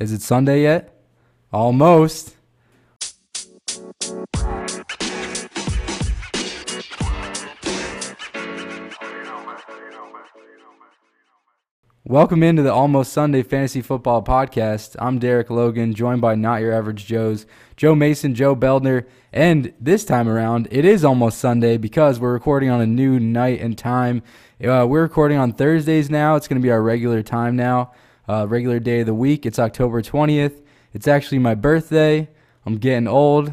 Is it Sunday yet? Almost. Welcome into the Almost Sunday Fantasy Football Podcast. I'm Derick Logan, joined by Not Your Average Joes, Joe Mason, Joe Beldner, and this time around, it is almost Sunday because we're recording on a new night and time. Uh, we're recording on Thursdays now. It's going to be our regular time now, uh, regular day of the week. It's October 20th. It's actually my birthday. I'm getting old.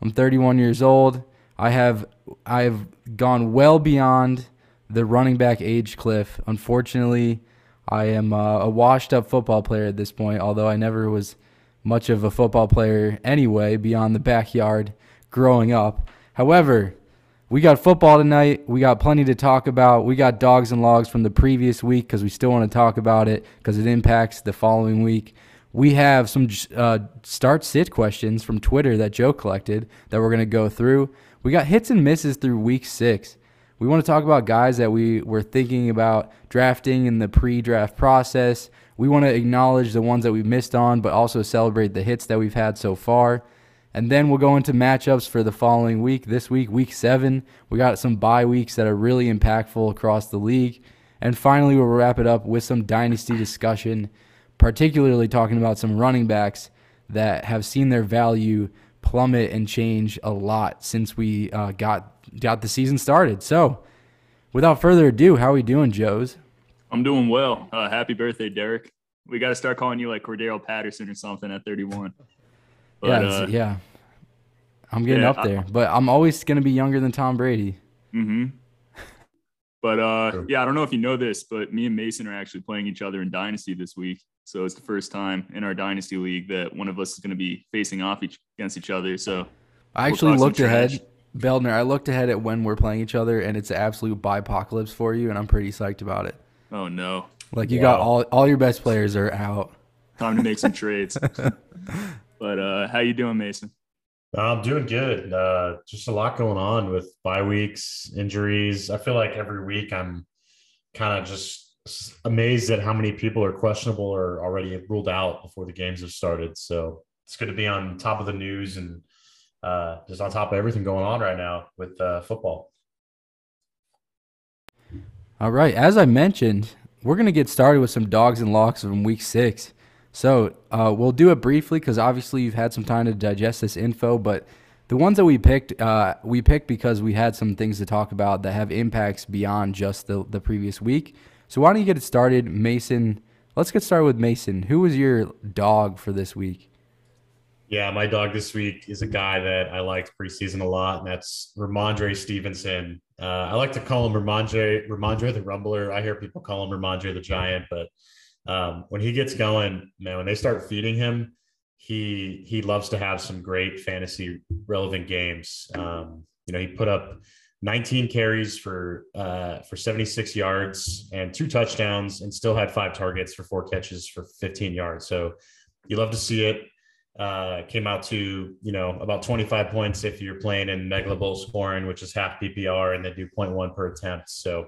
I'm 31 years old. I have I have gone well beyond the running back age cliff. Unfortunately, I am uh, a washed up football player at this point, although I never was much of a football player anyway beyond the backyard growing up. However, we got football tonight. We got plenty to talk about. We got dogs and logs from the previous week because we still want to talk about it because it impacts the following week. We have some uh, start sit questions from Twitter that Joe collected that we're going to go through. We got hits and misses through week six. We want to talk about guys that we were thinking about drafting in the pre draft process. We want to acknowledge the ones that we've missed on, but also celebrate the hits that we've had so far. And then we'll go into matchups for the following week. This week, week seven, we got some bye weeks that are really impactful across the league. And finally, we'll wrap it up with some dynasty discussion, particularly talking about some running backs that have seen their value plummet and change a lot since we uh, got got the season started. So, without further ado, how are we doing, Joes? I'm doing well. Uh, happy birthday, Derick. We got to start calling you like Cordarrelle Patterson or something at 31. But, yeah, uh, yeah. I'm getting yeah, up there, I, but I'm always going to be younger than Tom Brady. Mm-hmm. But uh, yeah, I don't know if you know this, but me and Mason are actually playing each other in Dynasty this week. So it's the first time in our Dynasty league that one of us is going to be facing off each, against each other. So I actually we'll looked ahead Beldner, I looked ahead at when we're playing each other, and it's an absolute apocalypse for you, and I'm pretty psyched about it. Oh no! Like you wow. got all all your best players are out. Time to make some trades. but uh, how you doing, Mason? I'm doing good. Uh, just a lot going on with bye weeks, injuries. I feel like every week I'm kind of just amazed at how many people are questionable or already ruled out before the games have started. So it's good to be on top of the news and uh, just on top of everything going on right now with uh, football. All right. As I mentioned, we're going to get started with some dogs and logs from week six. So uh, we'll do it briefly because obviously you've had some time to digest this info, but the ones that we picked, uh, we picked because we had some things to talk about that have impacts beyond just the, the previous week. So why don't you get it started, Mason? Let's get started with Mason. Who was your dog for this week? Yeah, my dog this week is a guy that I liked preseason a lot, and that's Rhamondre Stevenson. Uh, I like to call him Rhamondre, Rhamondre the Rumbler. I hear people call him Rhamondre the Giant, but um, when he gets going, man, when they start feeding him, he he loves to have some great fantasy relevant games. Um, you know, he put up 19 carries for uh, for 76 yards and two touchdowns, and still had five targets for four catches for 15 yards. So you love to see it uh, came out to you know about 25 points if you're playing in Megala Bowl scoring, which is half PPR, and they do 0.1 per attempt. So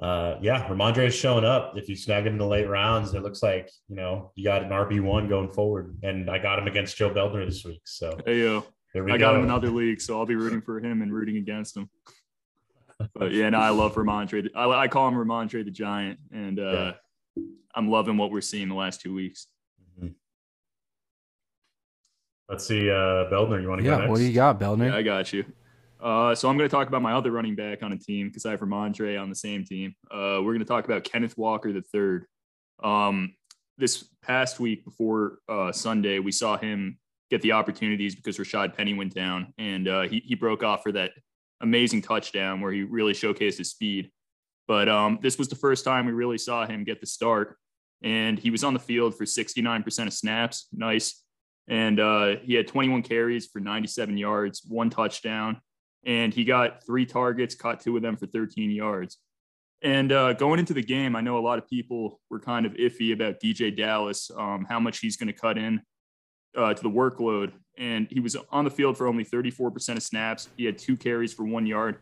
uh, yeah, Rhamondre is showing up. If you snag him in the late rounds, it looks like you know you got an RB one going forward, and I got him against Joe Beldner this week. So hey yo, I go. got him in other leagues, so I'll be rooting for him and rooting against him. But yeah, no, I love Rhamondre. I, I call him Rhamondre the Giant, and uh, yeah. I'm loving what we're seeing the last two weeks. Let's see, uh, Beldner, you want to yeah, go next? what do you got, Beldner? Yeah, I got you. Uh, so I'm going to talk about my other running back on a team because I have Rhamondre on the same team. Uh, we're going to talk about Kenneth Walker the third. Um, this past week before uh, Sunday, we saw him get the opportunities because Rashad Penny went down, and uh, he he broke off for that amazing touchdown where he really showcased his speed. But um, this was the first time we really saw him get the start, and he was on the field for 69% of snaps. Nice and uh, he had 21 carries for 97 yards, one touchdown, and he got three targets, caught two of them for 13 yards. And uh, going into the game, I know a lot of people were kind of iffy about DeeJay Dallas, um, how much he's going to cut in uh, to the workload. And he was on the field for only 34% of snaps. He had two carries for one yard.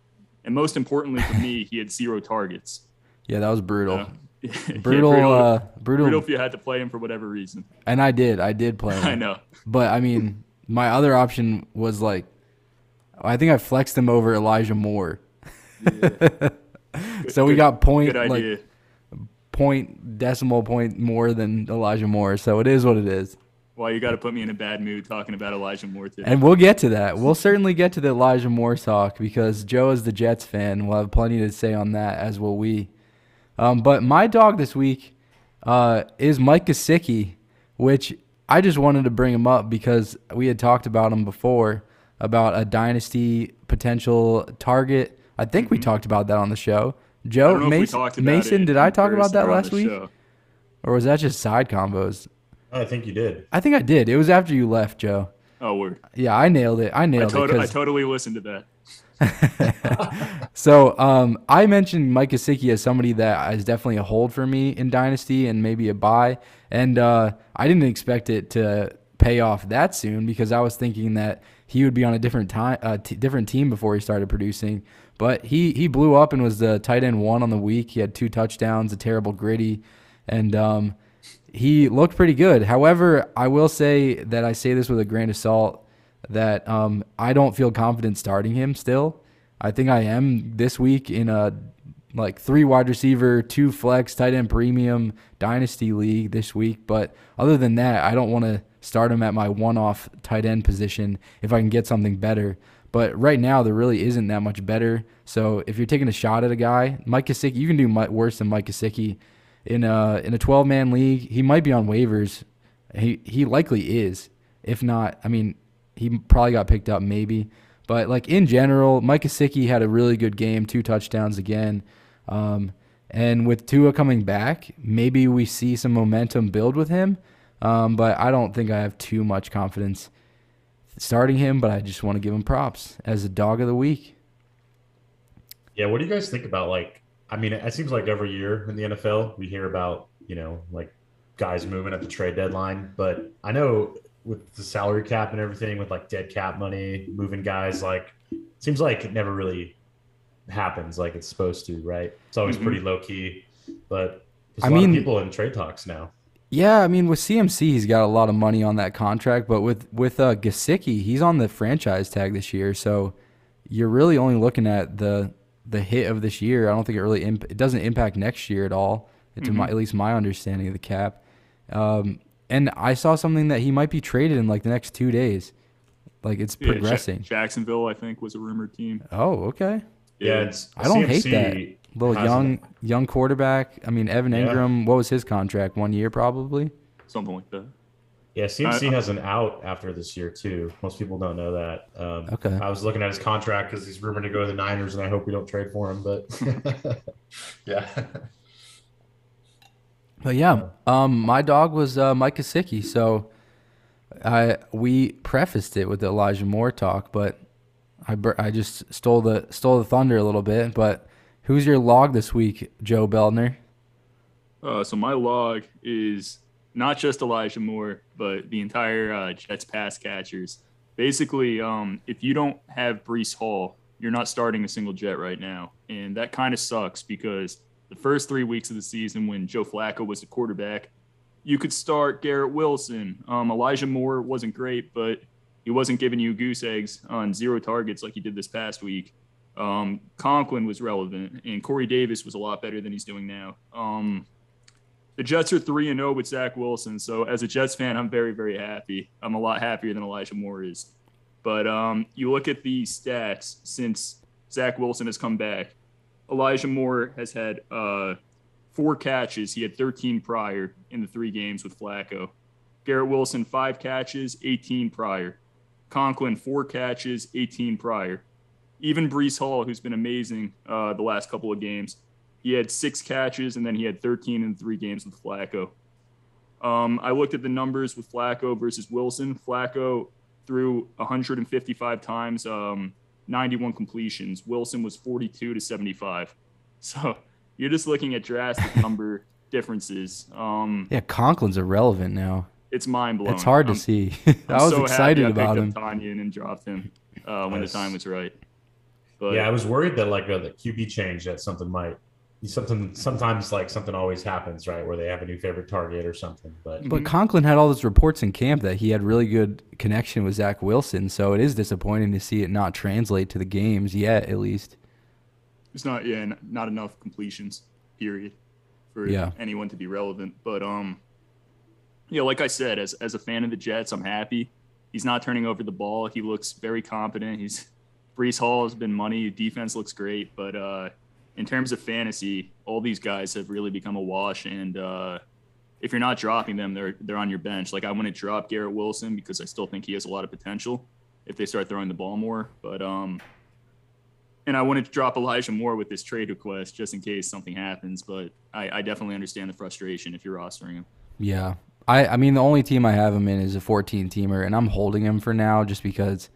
And most importantly for me, he had zero targets. Yeah, that was brutal. Yeah, Brutal, brutal, uh, brutal, brutal if you had to play him for whatever reason. and I did, I did play. him. I know. But I mean, my other option was like, I think I flexed him over Elijah Moore. so we got point like point decimal point more than Elijah Moore. So it is what it is. Well, you got to put me in a bad mood talking about Elijah Moore today. And we'll get to that. We'll certainly get to the Elijah Moore talk because Joe is the Jets fan. We'll have plenty to say on that, as will we. Um, but my dog this week uh, is Mike Gesicki, which I just wanted to bring him up because we had talked about him before about a dynasty potential target. I think we talked about that on the show. Joe don't know if we Mason, about Mason did I talk about that last week, show. or was that just side combos? I think you did. I think I did. It was after you left, Joe. Oh, word. Yeah, I nailed it. I I, nailed it. tot- I 'cause- totally listened to that. So um, I mentioned Mike Gesicki as somebody that is definitely a hold for me in Dynasty and maybe a buy. And uh, I didn't expect it to pay off that soon because I was thinking that he would be on a different time, uh, t- different team before he started producing. But he he blew up and was the tight end one on the week. He had two touchdowns, a terrible gritty, and um, he looked pretty good. However, I will say that I say this with a grain of salt that um, I don't feel confident starting him still. I think I am this week in a like three wide receiver, two flex, tight end premium dynasty league this week. But other than that, I don't want to start him at my one off tight end position if I can get something better. But right now, there really isn't that much better. So if you're taking a shot at a guy, Mike Gesicki, you can do worse than Mike Gesicki in a in a 12 man league. He might be on waivers. He he likely is. If not, I mean, he probably got picked up maybe. But like in general, Mike Gesicki had a really good game, two touchdowns again. Um, and with Tua coming back, maybe we see some momentum build with him. Um, but I don't think I have too much confidence starting him. But I just want to give him props as a dog of the week. Yeah, what do you guys think about like? I mean, it seems like every year in the NFL we hear about you know like guys moving at the trade deadline, but I know with the salary cap and everything, with like dead cap money, moving guys, like it seems like it never really happens like it's supposed to, right? It's always Mhm. pretty low key, but there's a I lot mean- of people in trade talks now. Yeah, I mean with CMC, he's got a lot of money on that contract, but with with uh, Gesicki, he's on the franchise tag this year, so you're really only looking at the the hit of this year. I don't think it really imp- it doesn't impact next year at all. To my, at least my understanding of the cap. Um, and I saw something that he might be traded in like the next two days. Like it's Yeah, progressing. Jacksonville, I think, was a rumored team. oh, okay. Yeah, it's I don't hate that. Little has young young quarterback. I mean, Evan Yeah. Engram. What was his contract? One year probably. something like that. Yeah, CMC I- has an out after this year too. Most people don't know that. Um, Okay. I was looking at his contract because he's rumored to go to the Niners, and I hope we don't trade for him. But yeah, But yeah, um, my dog was uh, Mike Gesicki, so I we prefaced it with the Elijah Moore talk, but I I just stole the stole the thunder a little bit. But who's your log this week, Joe Beldner? Uh, so my log is not just Elijah Moore, but the entire uh, Jets pass catchers. Basically, um, if you don't have Breece Hall, you're not starting a single Jet right now, and that kind of sucks because the first three weeks of the season, when Joe Flacco was the quarterback, you could start Garrett Wilson. Um, Elijah Moore wasn't great, but he wasn't giving you goose eggs on zero targets like he did this past week. Um, Conklin was relevant, and Corey Davis was a lot better than he's doing now. Um, the Jets are three and zero with Zach Wilson, so as a Jets fan, I'm very very happy. I'm a lot happier than Elijah Moore is. But um, you look at the stats since Zach Wilson has come back. Elijah Moore has had uh, four catches. He had 13 prior in the three games with Flacco. Garrett Wilson five catches, 18 prior. Conklin four catches, 18 prior. Even Breece Hall, who's been amazing uh, the last couple of games, he had six catches and then he had 13 in three games with Flacco. Um, I looked at the numbers with Flacco versus Wilson. Flacco threw 155 times, um, 91 completions. Wilson was 42 to 75. So you're just looking at drastic number differences. Um, Yeah, Conklin's irrelevant now. it's mind blowing. It's hard to I'm, see. I'm was so excited I about picked him. Up Tanyan and dropped him uh, when Nice. the time was right. But yeah, I was worried that like uh, the QB change that something might something sometimes like something always happens, right? Where they have a new favorite target or something. But But Conklin had all those reports in camp that he had really good connection with Zach Wilson, so it is disappointing to see it not translate to the games yet, at least. It's not yeah, not enough completions. Period. For Yeah. anyone to be relevant, but um, yeah, like I said, as as a fan of the Jets, I'm happy. He's not turning over the ball. He looks very competent. He's Breece Hall has been money. Defense looks great, but uh, in terms of fantasy, all these guys have really become a wash. And uh, if you're not dropping them, they're they're on your bench. Like I wouldn't drop Garrett Wilson because I still think he has a lot of potential if they start throwing the ball more. But um, and I wanted to drop Elijah Moore with this trade request just in case something happens. But I, I definitely understand the frustration if you're rostering him. Yeah. I, I mean, the only team I have him in is a 14 teamer, and I'm holding him for now just because,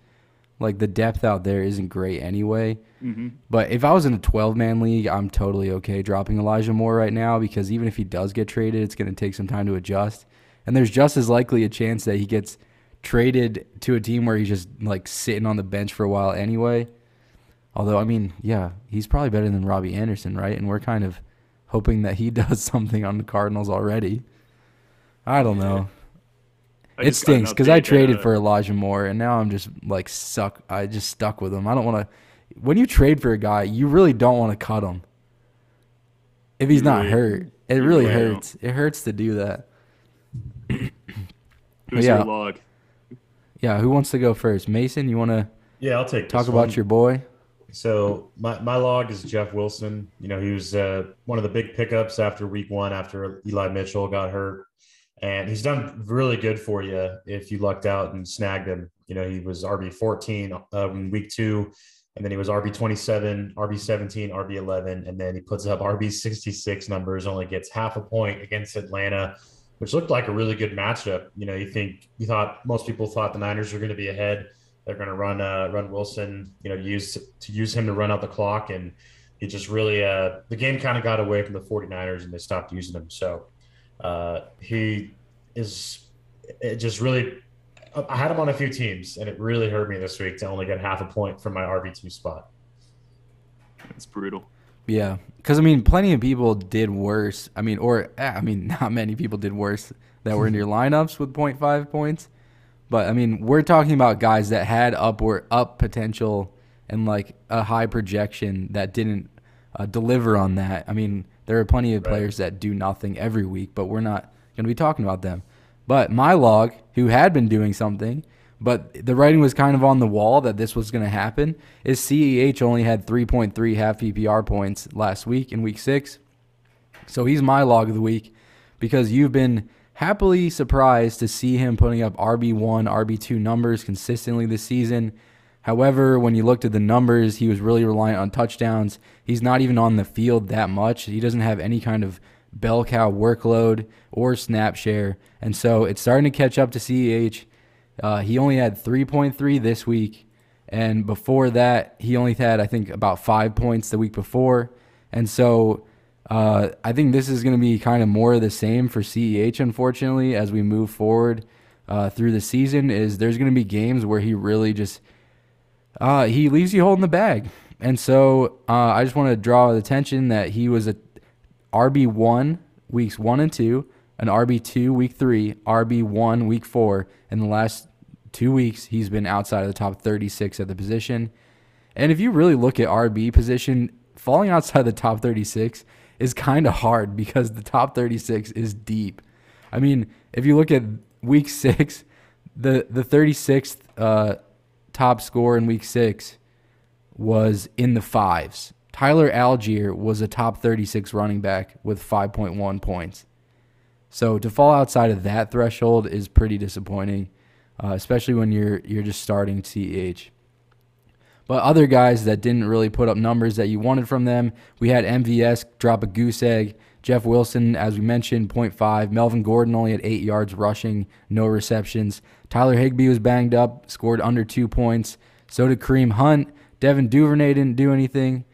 like, the depth out there isn't great anyway. Mm-hmm. But if I was in a 12 man league, I'm totally okay dropping Elijah Moore right now because even if he does get traded, it's going to take some time to adjust. And there's just as likely a chance that he gets traded to a team where he's just like sitting on the bench for a while anyway. Although, I mean, yeah, he's probably better than Robbie Anderson, right? And we're kind of hoping that he does something on the Cardinals already. I don't know. I It just stinks because I traded for Elijah Moore, and now I'm just like stuck. I just stuck with him. I don't want to. When you trade for a guy, you really don't want to cut him. If he's You not really- hurt, it you really really don't. hurts. It hurts to do that. Who's yeah. your log? Yeah, who wants to go first? Mason, you want to yeah, I'll take talk this about one. your boy? So my, my log is Jeff Wilson. You know, he was uh, one of the big pickups after week one after Eli Mitchell got hurt. And he's done really good for you if you lucked out and snagged him. You know, he was RB 14 uh, in week two, and then he was RB 27, RB 17, RB 11, and then he puts up RB 66 numbers, only gets half a point against Atlanta, which looked like a really good matchup. You know, you think you thought most people thought the Niners were going to be ahead. They're going to run uh, run Wilson, you know, use to use him to run out the clock, and he just really uh, the game kind of got away from the 49ers, and they stopped using him. So uh, he is it just really. I had him on a few teams, and it really hurt me this week to only get half a point from my RB two spot. It's brutal. Yeah, because I mean, plenty of people did worse. I mean, or eh, I mean, not many people did worse that were in your lineups with 0.5 points. But I mean, we're talking about guys that had upward up potential and like a high projection that didn't uh, deliver on that. I mean, there are plenty of Right. players that do nothing every week, but we're not going to be talking about them. But my log, who had been doing something, but the writing was kind of on the wall that this was going to happen, is CEH only had 3.3 half PPR points last week in week six. So he's my log of the week because you've been happily surprised to see him putting up RB1, RB2 numbers consistently this season. However, when you looked at the numbers, he was really reliant on touchdowns. He's not even on the field that much. He doesn't have any kind of bell cow workload or snap share. And so it's starting to catch up to CEH. Uh, he only had 3.3 this week. And before that, he only had, I think, about five points the week before. And so uh, I think this is going to be kind of more of the same for CEH, unfortunately, as we move forward uh, through the season. Is there's going to be games where he really just uh, he leaves you holding the bag, and so uh, I just want to draw attention that he was a RB one weeks one and two, an RB two week three, RB one week four. In the last two weeks, he's been outside of the top 36 at the position. And if you really look at RB position, falling outside the top 36 is kind of hard because the top 36 is deep. I mean, if you look at week six, the the 36th uh, top score in week six was in the fives. Tyler Allgeier was a top 36 running back with 5.1 points. So to fall outside of that threshold is pretty disappointing, uh, especially when you're you're just starting CEH. But other guys that didn't really put up numbers that you wanted from them, we had MVS drop a goose egg. Jeff Wilson, as we mentioned, 0.5. Melvin Gordon only had eight yards rushing, no receptions. Tyler Higbee was banged up, scored under two points. So did Kareem Hunt. Devin Duvernay didn't do anything.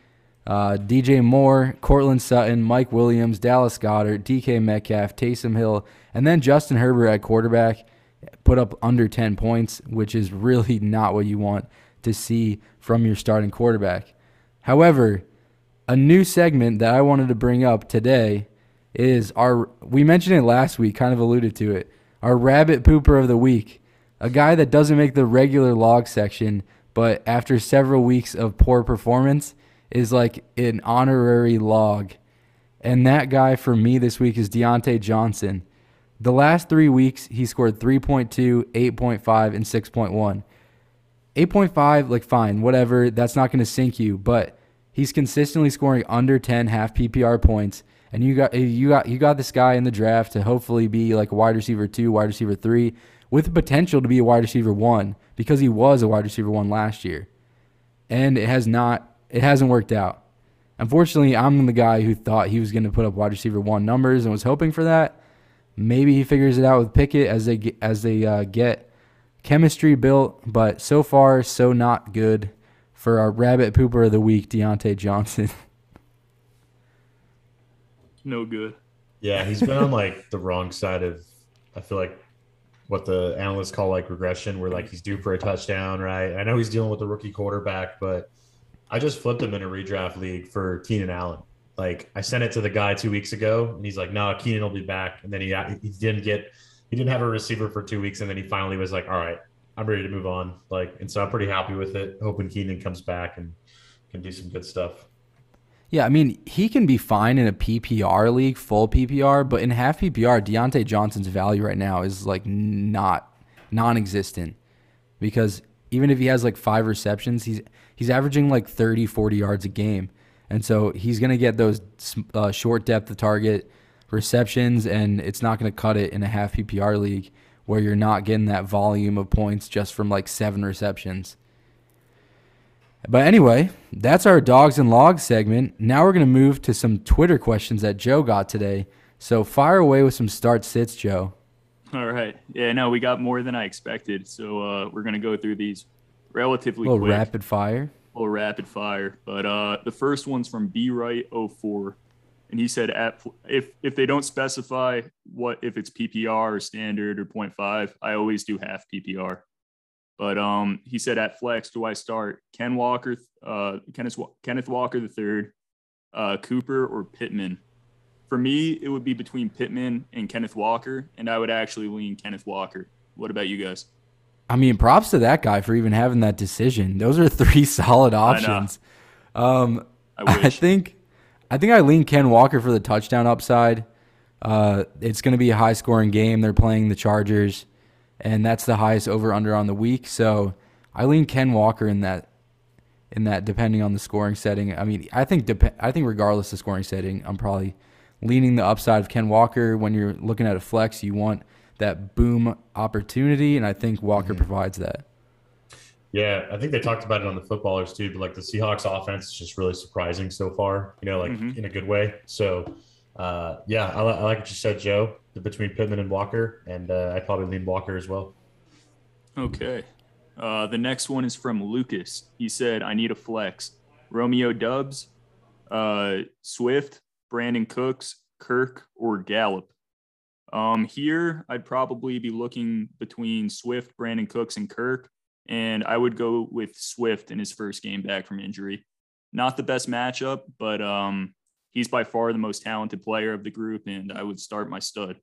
Uh, DJ Moore, Courtland Sutton, Mike Williams, Dallas Goedert, DK Metcalf, Taysom Hill, and then Justin Herbert at quarterback put up under 10 points, which is really not what you want to see from your starting quarterback. However, a new segment that I wanted to bring up today is our. We mentioned it last week, kind of alluded to it. Our rabbit pooper of the week, a guy that doesn't make the regular log section, but after several weeks of poor performance, is like an honorary log. And that guy for me this week is Diontae Johnson. The last three weeks, he scored 3.2, 8.5, and 6.1. 8.5, like, fine, whatever. That's not going to sink you, but he's consistently scoring under 10 half PPR points. And you got you got you got this guy in the draft to hopefully be like wide receiver two, wide receiver three, with the potential to be a wide receiver one because he was a wide receiver one last year, and it has not it hasn't worked out. Unfortunately, I'm the guy who thought he was going to put up wide receiver one numbers and was hoping for that. Maybe he figures it out with Pickett as they get, as they uh, get chemistry built, but so far so not good for our rabbit pooper of the week, Diontae Johnson. no good. Yeah, he's been on like the wrong side of I feel like what the analysts call like regression, where like he's due for a touchdown, right? I know he's dealing with a rookie quarterback, but I just flipped him in a redraft league for Keenan Allen. Like I sent it to the guy two weeks ago, and he's like, "No, nah, Keenan will be back." And then he he didn't get he didn't have a receiver for two weeks, and then he finally was like, "All right, I'm ready to move on." Like, and so I'm pretty happy with it. Hoping Keenan comes back and can do some good stuff. Yeah, I mean, he can be fine in a PPR league, full PPR, but in half PPR, Diontae Johnson's value right now is like not non-existent because even if he has like five receptions, he's he's averaging like 30, 40 yards a game. And so he's going to get those uh, short depth of target receptions, and it's not going to cut it in a half PPR league where you're not getting that volume of points just from like seven receptions. But anyway, that's our dogs and logs segment. Now we're going to move to some Twitter questions that Joe got today. So fire away with some start sits, Joe. All right. Yeah, no, we got more than I expected. So uh, we're going to go through these relatively a little quick. rapid fire. A little rapid fire. But uh, the first one's from B Right 04. And he said at, if if they don't specify what if it's PPR or standard or 0.5, I always do half PPR. But um, he said at flex, do I start Ken Walker, uh, Kenneth, Kenneth Walker the third, uh, Cooper or Pittman? For me, it would be between Pittman and Kenneth Walker, and I would actually lean Kenneth Walker. What about you guys? I mean, props to that guy for even having that decision. Those are three solid options. I, um, I, I, think, I think I lean Ken Walker for the touchdown upside. Uh, it's going to be a high scoring game. They're playing the Chargers and that's the highest over under on the week. So I lean Ken Walker in that in that depending on the scoring setting. I mean, I think dep- I think regardless of scoring setting, I'm probably leaning the upside of Ken Walker. When you're looking at a flex, you want that boom opportunity, and I think Walker mm-hmm. provides that. Yeah, I think they talked about it on the footballers too, but like the Seahawks offense is just really surprising so far, you know, like mm-hmm. in a good way. So, uh, yeah, I, I like what you said, Joe between Pittman and Walker, and uh, I'd probably lean Walker as well. Okay. Uh, the next one is from Lucas. He said, I need a flex. Romeo Doubs, uh, Swift, Brandin Cooks, Kirk, or Gallup. Um, here, I'd probably be looking between Swift, Brandin Cooks, and Kirk, and I would go with Swift in his first game back from injury. Not the best matchup, but um, he's by far the most talented player of the group, and I would start my stud.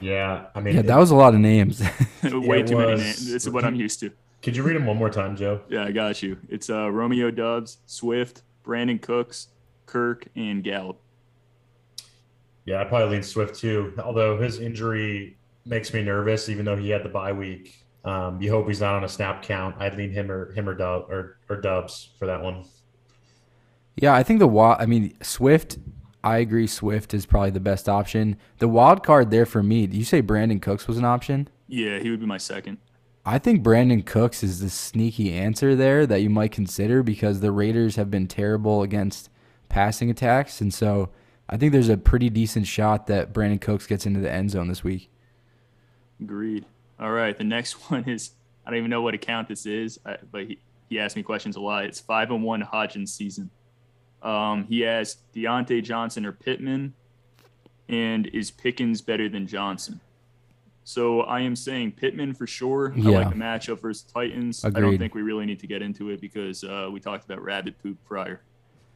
Yeah, I mean, yeah, that was a lot of names. Way too was, many names. This is what I'm used to. Could you read them one more time, Joe? Yeah, I got you. It's uh, Romeo Doubs, Swift, Brandin Cooks, Kirk, and Gallup. Yeah, I probably lean Swift too. Although his injury makes me nervous, even though he had the bye week. Um, you hope he's not on a snap count. I'd lean him or him or Dub or, or Doubs for that one. Yeah, I think the wild. I mean Swift I agree. Swift is probably the best option. The wild card there for me. Do you say Brandin Cooks was an option? Yeah, he would be my second. I think Brandin Cooks is the sneaky answer there that you might consider because the Raiders have been terrible against passing attacks, and so I think there's a pretty decent shot that Brandin Cooks gets into the end zone this week. Agreed. All right, the next one is I don't even know what account this is, but he, he asked me questions a lot. It's five and one Hodgins season. Um, he has Diontae Johnson or Pittman, and is Pickens better than Johnson? So I am saying Pittman for sure. Yeah. I like the matchup versus Titans. Agreed. I don't think we really need to get into it because uh, we talked about rabbit poop prior.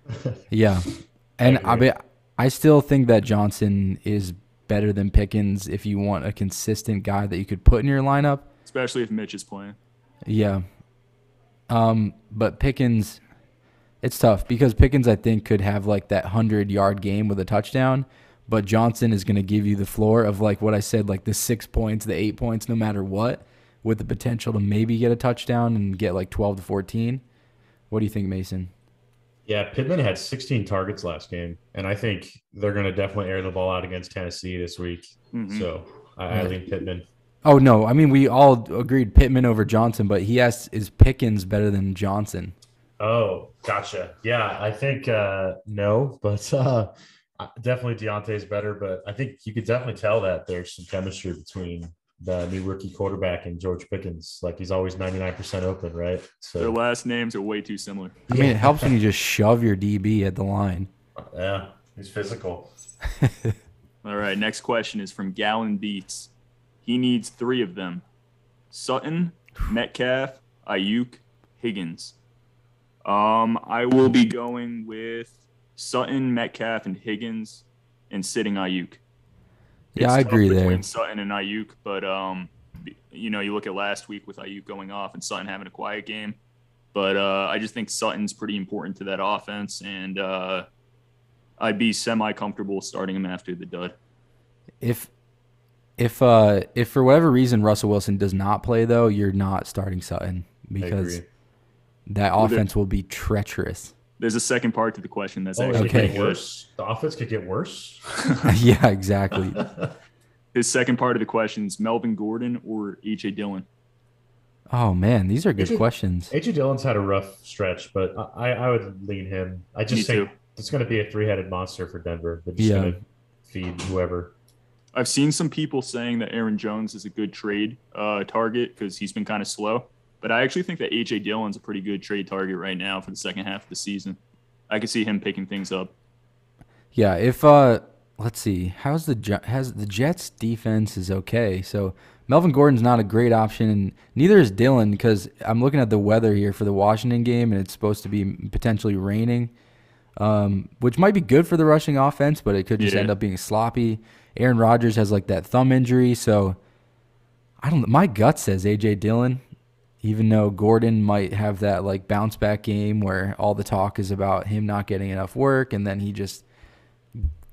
Yeah, and I, agree. mean, I still think that Johnson is better than Pickens if you want a consistent guy that you could put in your lineup. especially if Mitch is playing. Yeah. Um, but Pickens, it's tough because Pickens, I think, could have like that hundred yard game with a touchdown, but Johnson is going to give you the floor of like what I said, like the six points, the eight points, no matter what, with the potential to maybe get a touchdown and get like twelve to fourteen. What do you think, Mason? Yeah, Pittman had 16 targets last game, and I think they're going to definitely air the ball out against Tennessee this week. Mhm. So I, I lean Pittman. Oh no, I mean we all agreed Pittman over Johnson, but he asked, is Pickens better than Johnson? Oh, gotcha. Yeah, I think uh, no, but uh, definitely Diontae's better. But I think you could definitely tell that there's some chemistry between the new rookie quarterback and George Pickens. Like he's always 99% open, right? So their last names are way too similar. I mean, it helps when you just shove your DB at the line. yeah, he's physical. All right, next question is from Gallon Beats. He needs three of them: Sutton, Metcalf, Aiyuk, Higgins. Um, I will be going with Sutton, Metcalf, and Higgins, and sitting Aiyuk. Yeah, It's I tough agree between there. Sutton and Aiyuk, but um, you know, you look at last week with Aiyuk going off and Sutton having a quiet game. But uh, I just think Sutton's pretty important to that offense, and uh, I'd be semi comfortable starting him after the dud. If if uh if for whatever reason Russell Wilson does not play though, you're not starting Sutton I because agree. That Well, there- offense will be treacherous. There's a second part to the question that's Oh, actually it Okay. get worse. The offense could get worse. yeah, exactly. His second part of the question is Melvin Gordon or AJ Dillon. Oh man, these are good Is questions. AJ Dillon's had a rough stretch, but I, I would lean him. I just Me think too. it's going to be a three-headed monster for Denver. They're just Yeah. going to feed whoever. I've seen some people saying that Aaron Jones is a good trade uh, target because he's been kind of slow. But I actually think that AJ Dillon's a pretty good trade target right now for the second half of the season. I could see him picking things up. Yeah, if uh let's see, how's the has the Jets defense is okay. So Melvin Gordon's not a great option and neither is Dillon because I'm looking at the weather here for the Washington game and it's supposed to be potentially raining. Um, which might be good for the rushing offense, but it could just Yeah. end up being sloppy. Aaron Rodgers has like that thumb injury, so I don't my gut says AJ Dillon, even though Gordon might have that like bounce back game where all the talk is about him not getting enough work and then he just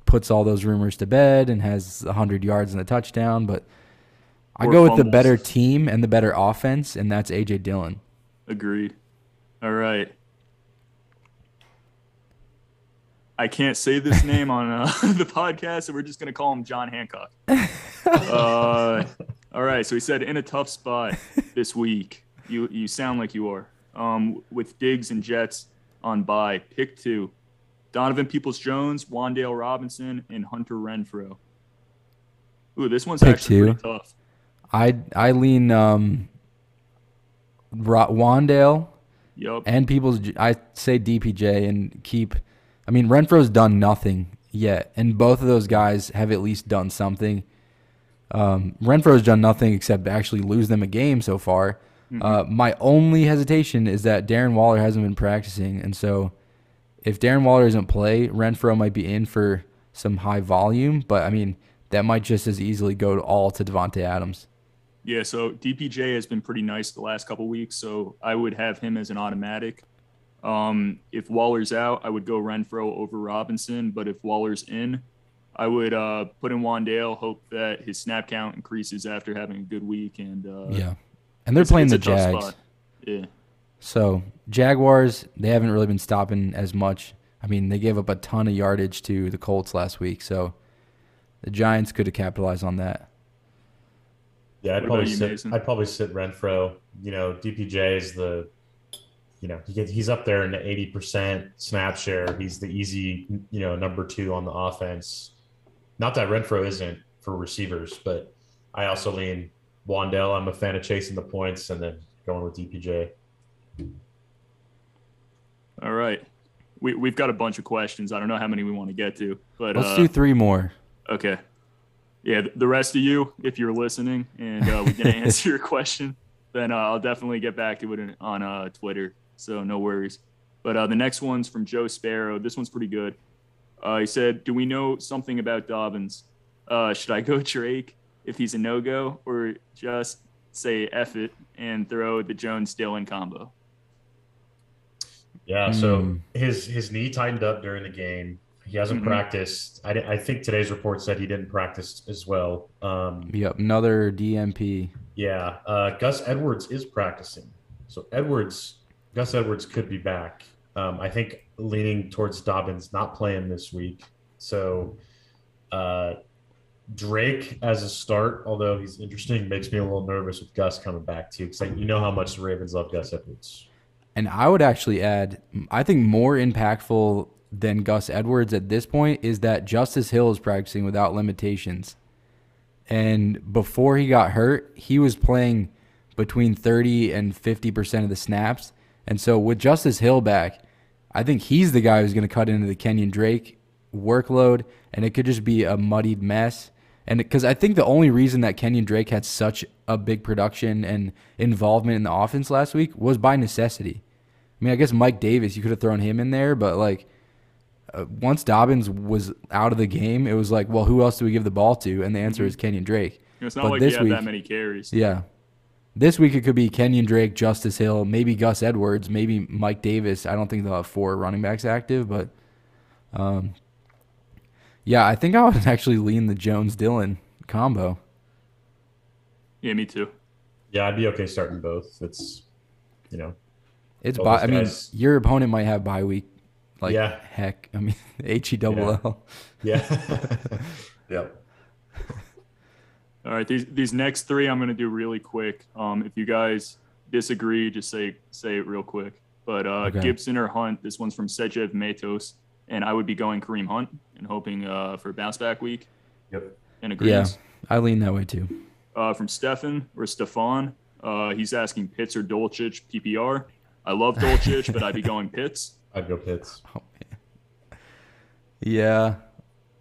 puts all those rumors to bed and has 100 yards and a touchdown, but I go with the better team and the better offense and that's AJ Dillon. Agreed. All right. I can't say this name on uh, the podcast, so we're just going to call him John Hancock. uh, all right. So he said, in a tough spot this week. You you sound like you are. Um, with Diggs and Jets on bye, pick two: Donovan Peoples Jones, Wan'Dale Robinson, and Hunter Renfrow. Ooh, this one's Pick actually two. pretty tough. I I lean um Ro- Wan'Dale Yup. and people's I say DPJ and keep I mean Renfrow's done nothing yet and both of those guys have at least done something. Um, Renfrow's done nothing except actually lose them a game so far. Uh, my only hesitation is that Darren Waller hasn't been practicing, and so if Darren Waller doesn't play, Renfrow might be in for some high volume. But I mean, that might just as easily go to all to Davante Adams. Yeah, so DPJ has been pretty nice the last couple weeks, so I would have him as an automatic. Um, if Waller's out, I would go Renfrow over Robinson, but if Waller's in, I would uh, put in Wan'Dale, hope that his snap count increases after having a good week. And uh, yeah, and they're it's- playing it's the Jags. spot. Yeah, So Jaguars, they haven't really been stopping as much. I mean, they gave up a ton of yardage to the Colts last week, so the Giants could have capitalized on that. Yeah, I'd What probably you, sit. Mason? I'd probably sit Renfrow. You know, DPJ is the, you know, he gets, he's up there in the eighty percent snap share. He's the easy, you know, number two on the offense. Not that Renfrow isn't for receivers, but I also lean Wan'Dale. I'm a fan of chasing the points and then going with DPJ. all right. We, we've got a bunch of questions. I don't know how many we want to get to, but Let's uh, do three more. Okay. Yeah, the rest of you, if you're listening and uh, we didn't answer your question, then uh, I'll definitely get back to it on uh, Twitter. So no worries. But uh, the next one's from Joe Sparrow. This one's pretty good. Uh, he said, "Do we know something about Dobbins? Uh, should I go Drake if he's a no go, or just say F it and throw the Jones Dillon combo?" Yeah, so Mm. his his knee tightened up during the game. He hasn't Mhm. practiced. I, I think today's report said he didn't practice as well. Um, Yep, another DMP. yeah, uh, Gus Edwards is practicing. So Edwards, Gus Edwards could be back. Um, I think leaning towards Dobbins not playing this week. So uh, Drake as a start, although he's interesting, makes me a little nervous with Gus coming back too, because like, you know how much the Ravens love Gus Edwards. And I would actually add, I think more impactful than Gus Edwards at this point is that Justice Hill is practicing without limitations. And before he got hurt, he was playing between 30 and 50% of the snaps. And so with Justice Hill back, I think he's the guy who's going to cut into the Kenyan Drake workload, and it could just be a muddied mess. And because I think the only reason that Kenyan Drake had such a big production and involvement in the offense last week was by necessity. I mean, I guess Mike Davis, you could have thrown him in there, but like uh, once Dobbins was out of the game, it was like, well, who else do we give the ball to? And the answer is Kenyan Drake. It's not But like this he had that week- many carries. Yeah. This week it could be Kenyan Drake, Justice Hill, maybe Gus Edwards, maybe Mike Davis. I don't think they'll have four running backs active, but um, yeah, I think I would actually lean the Jones Dillon combo. Yeah, me too. Yeah, I'd be okay starting both. It's, you know, It's Both bi- I mean, your opponent might have bye week. Like Yeah. heck, I mean H E double L. yeah. yep. All right, these these next three I'm gonna do really quick. Um, if you guys disagree, just say say it real quick. But uh, Okay. Gibson or Hunt, this one's from Sejev Matos, and I would be going Kareem Hunt and hoping uh, for a bounce back week Yep. and Yeah. I lean that way too. Uh, from Stefan or Stefan, uh, he's asking Pitts or Dulcich PPR. I love Dulcich, but I'd be going Pitts. I'd go Pitts. Oh man. Yeah,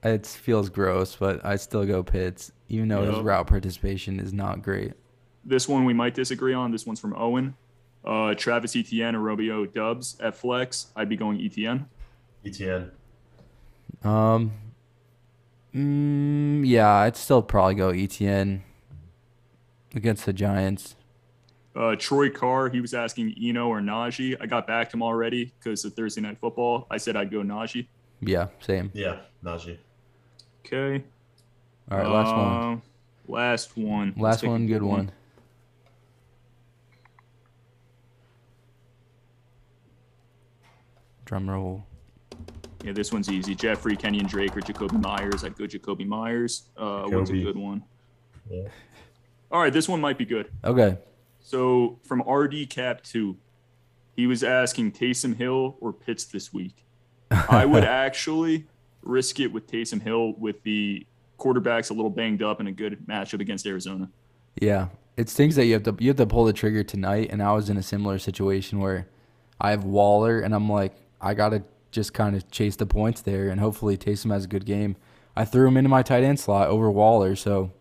it feels gross, but I still go Pitts, even though his route participation is not great. This one we might disagree on. This one's from Owen. Uh, Travis Etienne or Romeo Doubs at flex. I'd be going Etienne. ETN. Um, mm, yeah, I'd still probably go ETN against the Giants. Uh, Troy Carr, he was asking Eno or Najee. I got back to him already because of Thursday night football. I said I'd go Najee. Yeah, same. Yeah, Najee. Okay. All right, last one. Uh, Last one. Last take a one, good one. Drum roll. Yeah, this one's easy. Jeffrey, Kenyan Drake, or Jakobi Meyers. I'd go Jakobi Meyers. Uh, what's a good one? Yeah. All right, this one might be good. Okay. So from RD Cap 2, he was asking Taysom Hill or Pitts this week. I would actually risk it with Taysom Hill with the quarterbacks a little banged up and a good matchup against Arizona. Yeah, it stinks that you have to you have to pull the trigger tonight, and I was in a similar situation where I have Waller, and I'm like, I gotta just kind of chase the points there, and hopefully Taysom has a good game. I threw him into my tight end slot over Waller, so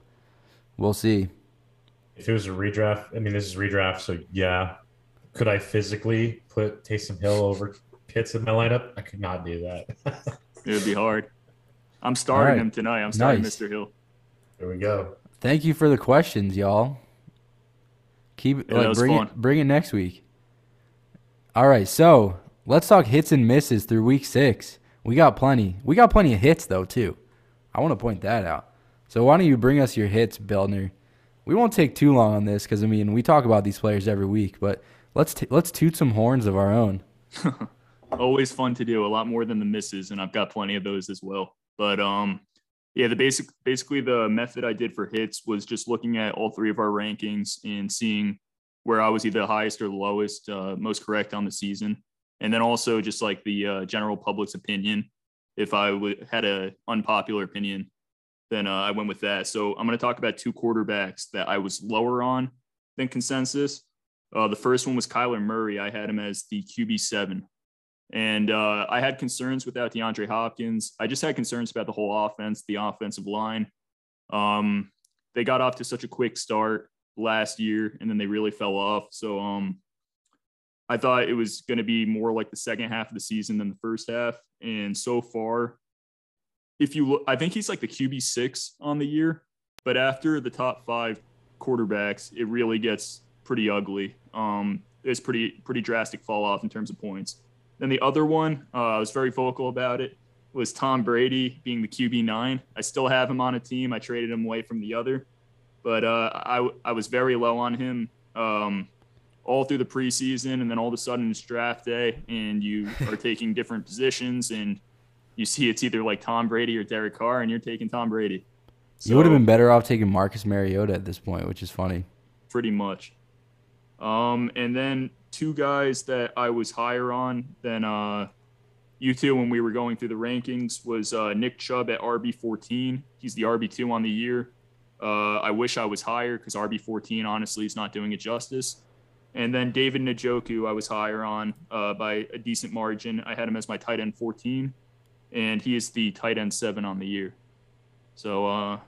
we'll see. If it was a redraft, I mean, this is redraft, so yeah. Could I physically put Taysom Hill over Pitts in my lineup? I could not do that. It would be hard. I'm starting right. him tonight. I'm starting Nice. Mr. Hill. there we go. Thank you for the questions, y'all. Keep Yeah, like bring fun. it bring it next week. All right, so let's talk hits and misses through week six. We got plenty. We got plenty of hits though too. I want to point that out. So why don't you bring us your hits, Beldner? We won't take too long on this because I mean we talk about these players every week, but let's t- let's toot some horns of our own. Always fun to do. A lot more than the misses, and I've got plenty of those as well. But um, yeah, the basic basically the method I did for hits was just looking at all three of our rankings and seeing where I was either the highest or the lowest, uh, most correct on the season, and then also just like the uh, general public's opinion. If I had a unpopular opinion, then uh, I went with that. So I'm going to talk about two quarterbacks that I was lower on than consensus. Uh, the first one was Kyler Murray. I had him as the QB seven. And uh, I had concerns without DeAndre Hopkins. I just had concerns about the whole offense, the offensive line. Um, they got off to such a quick start last year, and then they really fell off. So um, I thought it was going to be more like the second half of the season than the first half. And so far, if you look, I think he's like the QB six on the year. But after the top five quarterbacks, it really gets pretty ugly. Um, it's pretty pretty drastic fall off in terms of points. Then the other one, uh, I was very vocal about it, was Tom Brady being the QB nine. I still have him on a team. I traded him away from the other, but uh, I I was very low on him. Um, all through the preseason, and then all of a sudden it's draft day, and you are taking different positions, and you see it's either like Tom Brady or Derek Carr, and you're taking Tom Brady. So, you would have been better off taking Marcus Mariota at this point, which is funny. Pretty much. Um, and then two guys that I was higher on than uh, you two when we were going through the rankings was uh, Nick Chubb at RB 14. He's the RB two on the year. Uh, I wish I was higher because RB 14 honestly is not doing it justice. And then David Njoku, I was higher on uh, by a decent margin. I had him as my tight end 14, and he is the tight end seven on the year. So a uh,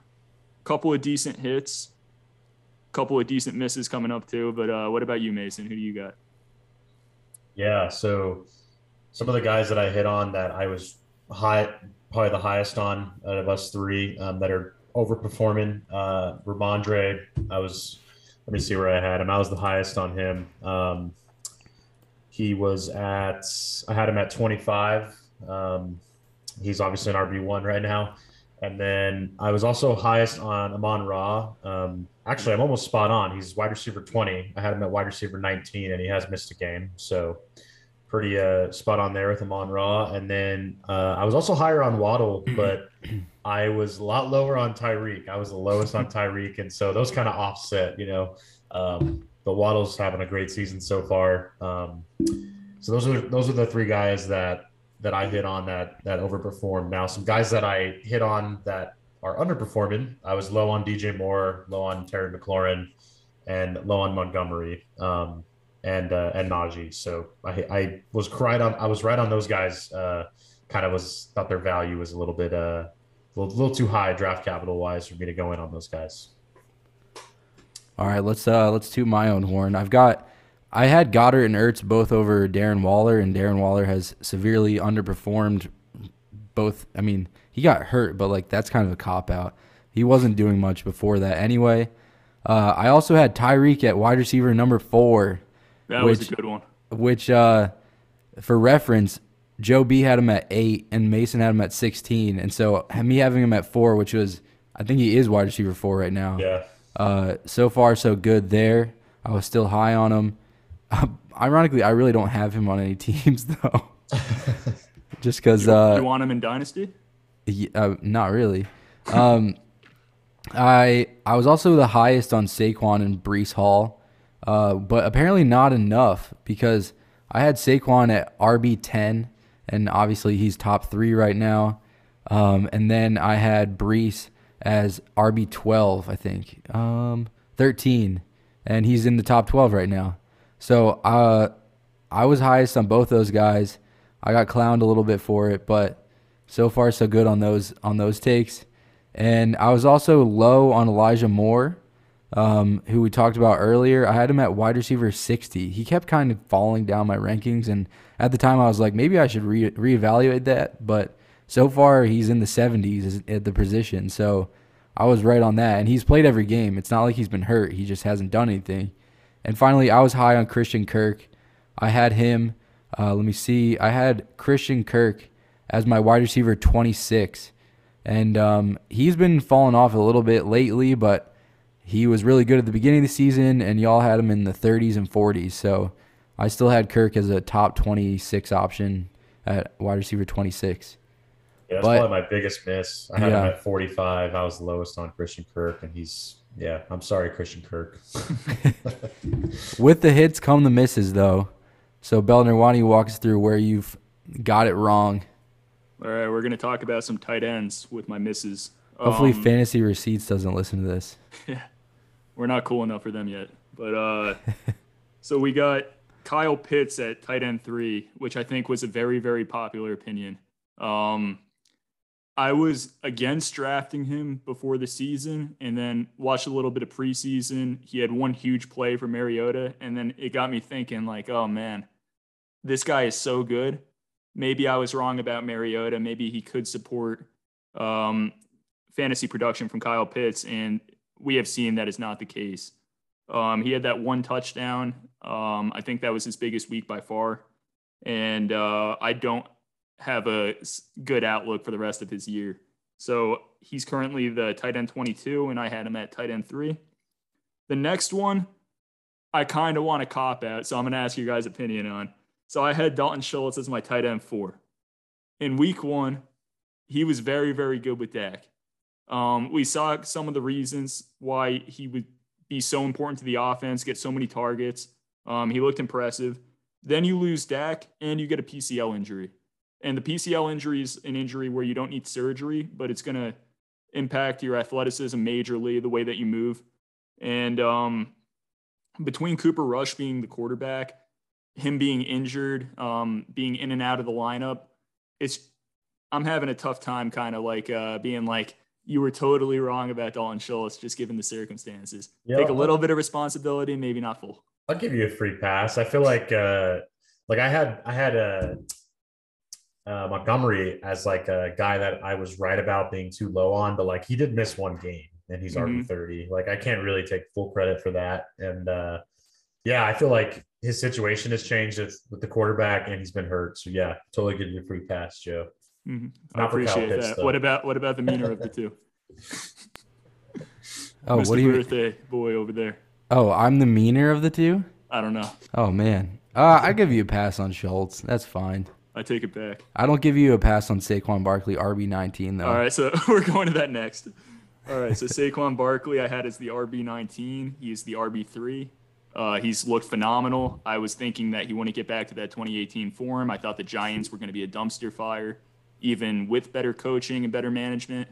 couple of decent hits, a couple of decent misses coming up too. But uh, what about you, Mason? Who do you got? Yeah, so some of the guys that I hit on that I was high, probably the highest on out of us three um, that are overperforming. Uh, Rhamondre, I was let me see where I had him. I was the highest on him. Um, he was at, I had him at 25. Um, he's obviously an RB1 right now. And then I was also highest on Amon Ra. Um, actually, I'm almost spot on. He's wide receiver 20. I had him at wide receiver 19, and he has missed a game. So pretty uh, spot on there with Amon Ra. And then uh, I was also higher on Waddle, but I was a lot lower on Tyreek. I was the lowest on Tyreek, and so those kind of offset, you know. Um, but Waddle's having a great season so far. Um, so those are those are the three guys that that I hit on that that overperformed. Now some guys that I hit on that are underperforming. I was low on DJ Moore, low on Terry McLaurin, and low on Montgomery. Um, and uh, and Najee. So I, I was right on. I was right on those guys. Uh, kind of was thought their value was a little bit uh, a little, little too high draft capital wise for me to go in on those guys. All right, let's uh let's toot my own horn. I've got I had Goedert and Ertz both over Darren Waller, and Darren Waller has severely underperformed. Both, I mean, he got hurt, but like that's kind of a cop out. He wasn't doing much before that anyway. Uh, I also had Tyreek at wide receiver number four. That which, was a good one. Which, uh, for reference, Joe B had him at eight and Mason had him at 16. And so me having him at four, which was, I think he is wide receiver four right now. Yeah. Uh, so far, so good there. I was still high on him. Uh, ironically, I really don't have him on any teams, though. Just because. You, uh, you want him in Dynasty? Uh, not really. Um, I I was also the highest on Saquon and Breece Hall, uh, but apparently not enough because I had Saquon at RB ten and obviously he's top three right now. Um, and then I had Breece as RB twelve, I think, um, thirteen, and he's in the top twelve right now. So uh, I was highest on both those guys. I got clowned a little bit for it, but so far so good on those on those takes. And I was also low on Elijah Moore, um, who we talked about earlier. I had him at wide receiver 60. He kept kind of falling down my rankings, and at the time I was like, maybe I should re- reevaluate that. But so far he's in the 70s at the position, so I was right on that. And he's played every game. It's not like he's been hurt. He just hasn't done anything. And finally, I was high on Christian Kirk. I had him. Uh, let me see. I had Christian Kirk as my wide receiver 26. And um, he's been falling off a little bit lately, but he was really good at the beginning of the season, and y'all had him in the 30s and 40s. So I still had Kirk as a top 26 option at wide receiver 26. Yeah, that's but, probably my biggest miss. I had yeah. him at 45. I was the lowest on Christian Kirk, and he's yeah. I'm sorry, Christian Kirk. With the hits come the misses, though. So Beldner, why don't you walk us through where you've got it wrong? All right, we're going to talk about some tight ends with my misses. Hopefully, um, Fantasy Receipts doesn't listen to this. Yeah, we're not cool enough for them yet. But uh, so we got Kyle Pitts at tight end three, which I think was a very, very popular opinion. Um, I was against drafting him before the season and then watched a little bit of preseason. He had one huge play for Mariota, and then it got me thinking, like, oh man, this guy is so good. Maybe I was wrong about Mariota. Maybe he could support um, fantasy production from Kyle Pitts, and we have seen that is not the case. Um, he had that one touchdown. Um, I think that was his biggest week by far, and uh, I don't have a good outlook for the rest of his year. So he's currently the tight end 22, and I had him at tight end three. The next one, I kind of want to cop out, so I'm going to ask you guys' opinion on. So I had Dalton Schultz as my tight end four. In week one, he was very, very good with Dak. Um, we saw some of the reasons why he would be so important to the offense, get so many targets. Um, he looked impressive. Then you lose Dak and you get a PCL injury. And the PCL injury is an injury where you don't need surgery, but it's going to impact your athleticism majorly, the way that you move. And um, between Cooper Rush being the quarterback, him being injured, um, being in and out of the lineup, it's I'm having a tough time kind of like uh, being like, you were totally wrong about Dalton Schultz, just given the circumstances. Yep. Take a little bit of responsibility, maybe not full. I'll give you a free pass. I feel like uh, like I had I had a uh, Montgomery as like a guy that I was right about being too low on, but like he did miss one game and he's mm-hmm. RB thirty. Like I can't really take full credit for that. And uh, yeah, I feel like his situation has changed with, with the quarterback and he's been hurt. So yeah, totally give you a free pass, Joe. Mm-hmm. I appreciate Pitts, that. Though. What about what about the meaner of the two? oh, Mr. what do you birthday boy over there? Oh, I'm the meaner of the two. I don't know. Oh man, uh, I give you a pass on Schultz. That's fine. I take it back. I don't give you a pass on Saquon Barkley, RB19 though. All right, so we're going to that next. All right, so Saquon Barkley, I had as the RB19. He's the RB3. Uh, he's looked phenomenal. I was thinking that he wouldn't get back to that 2018 form. I thought the Giants were going to be a dumpster fire, even with better coaching and better management.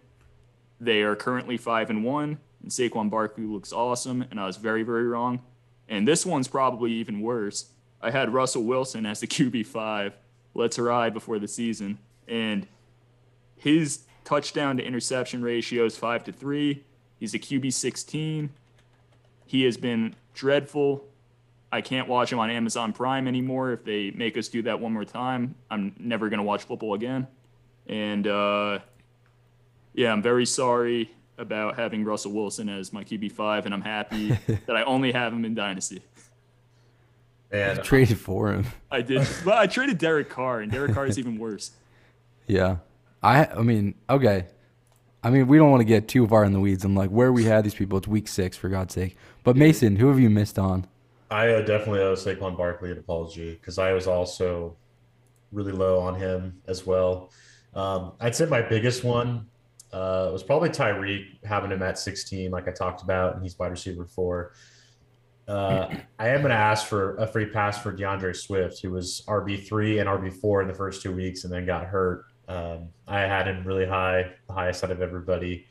They are currently five and one, and Saquon Barkley looks awesome, and I was very, very wrong. And this one's probably even worse. I had Russell Wilson as the QB five let's ride before the season. And his touchdown to interception ratio is five to three. He's a QB 16. He has been dreadful. I can't watch him on Amazon Prime anymore. If they make us do that one more time, I'm never going to watch football again. And uh, yeah, I'm very sorry about having Russell Wilson as my QB5, and I'm happy that I only have him in Dynasty. And traded for him. I did. Well, I traded Derek Carr, and Derek Carr is even worse. Yeah. I I mean, okay. I mean, we don't want to get too far in the weeds. I'm like, where we had these people, it's week six, for God's sake. But Mason, who have you missed on? I uh, definitely owe Saquon Barkley an apology because I was also really low on him as well. Um, I'd say my biggest one uh, was probably Tyreek, having him at 16, like I talked about, and he's wide receiver four. Uh, I am going to ask for a free pass for DeAndre Swift, who was RB three and RB four in the first two weeks, and then got hurt. Um, I had him really high, the highest out of everybody.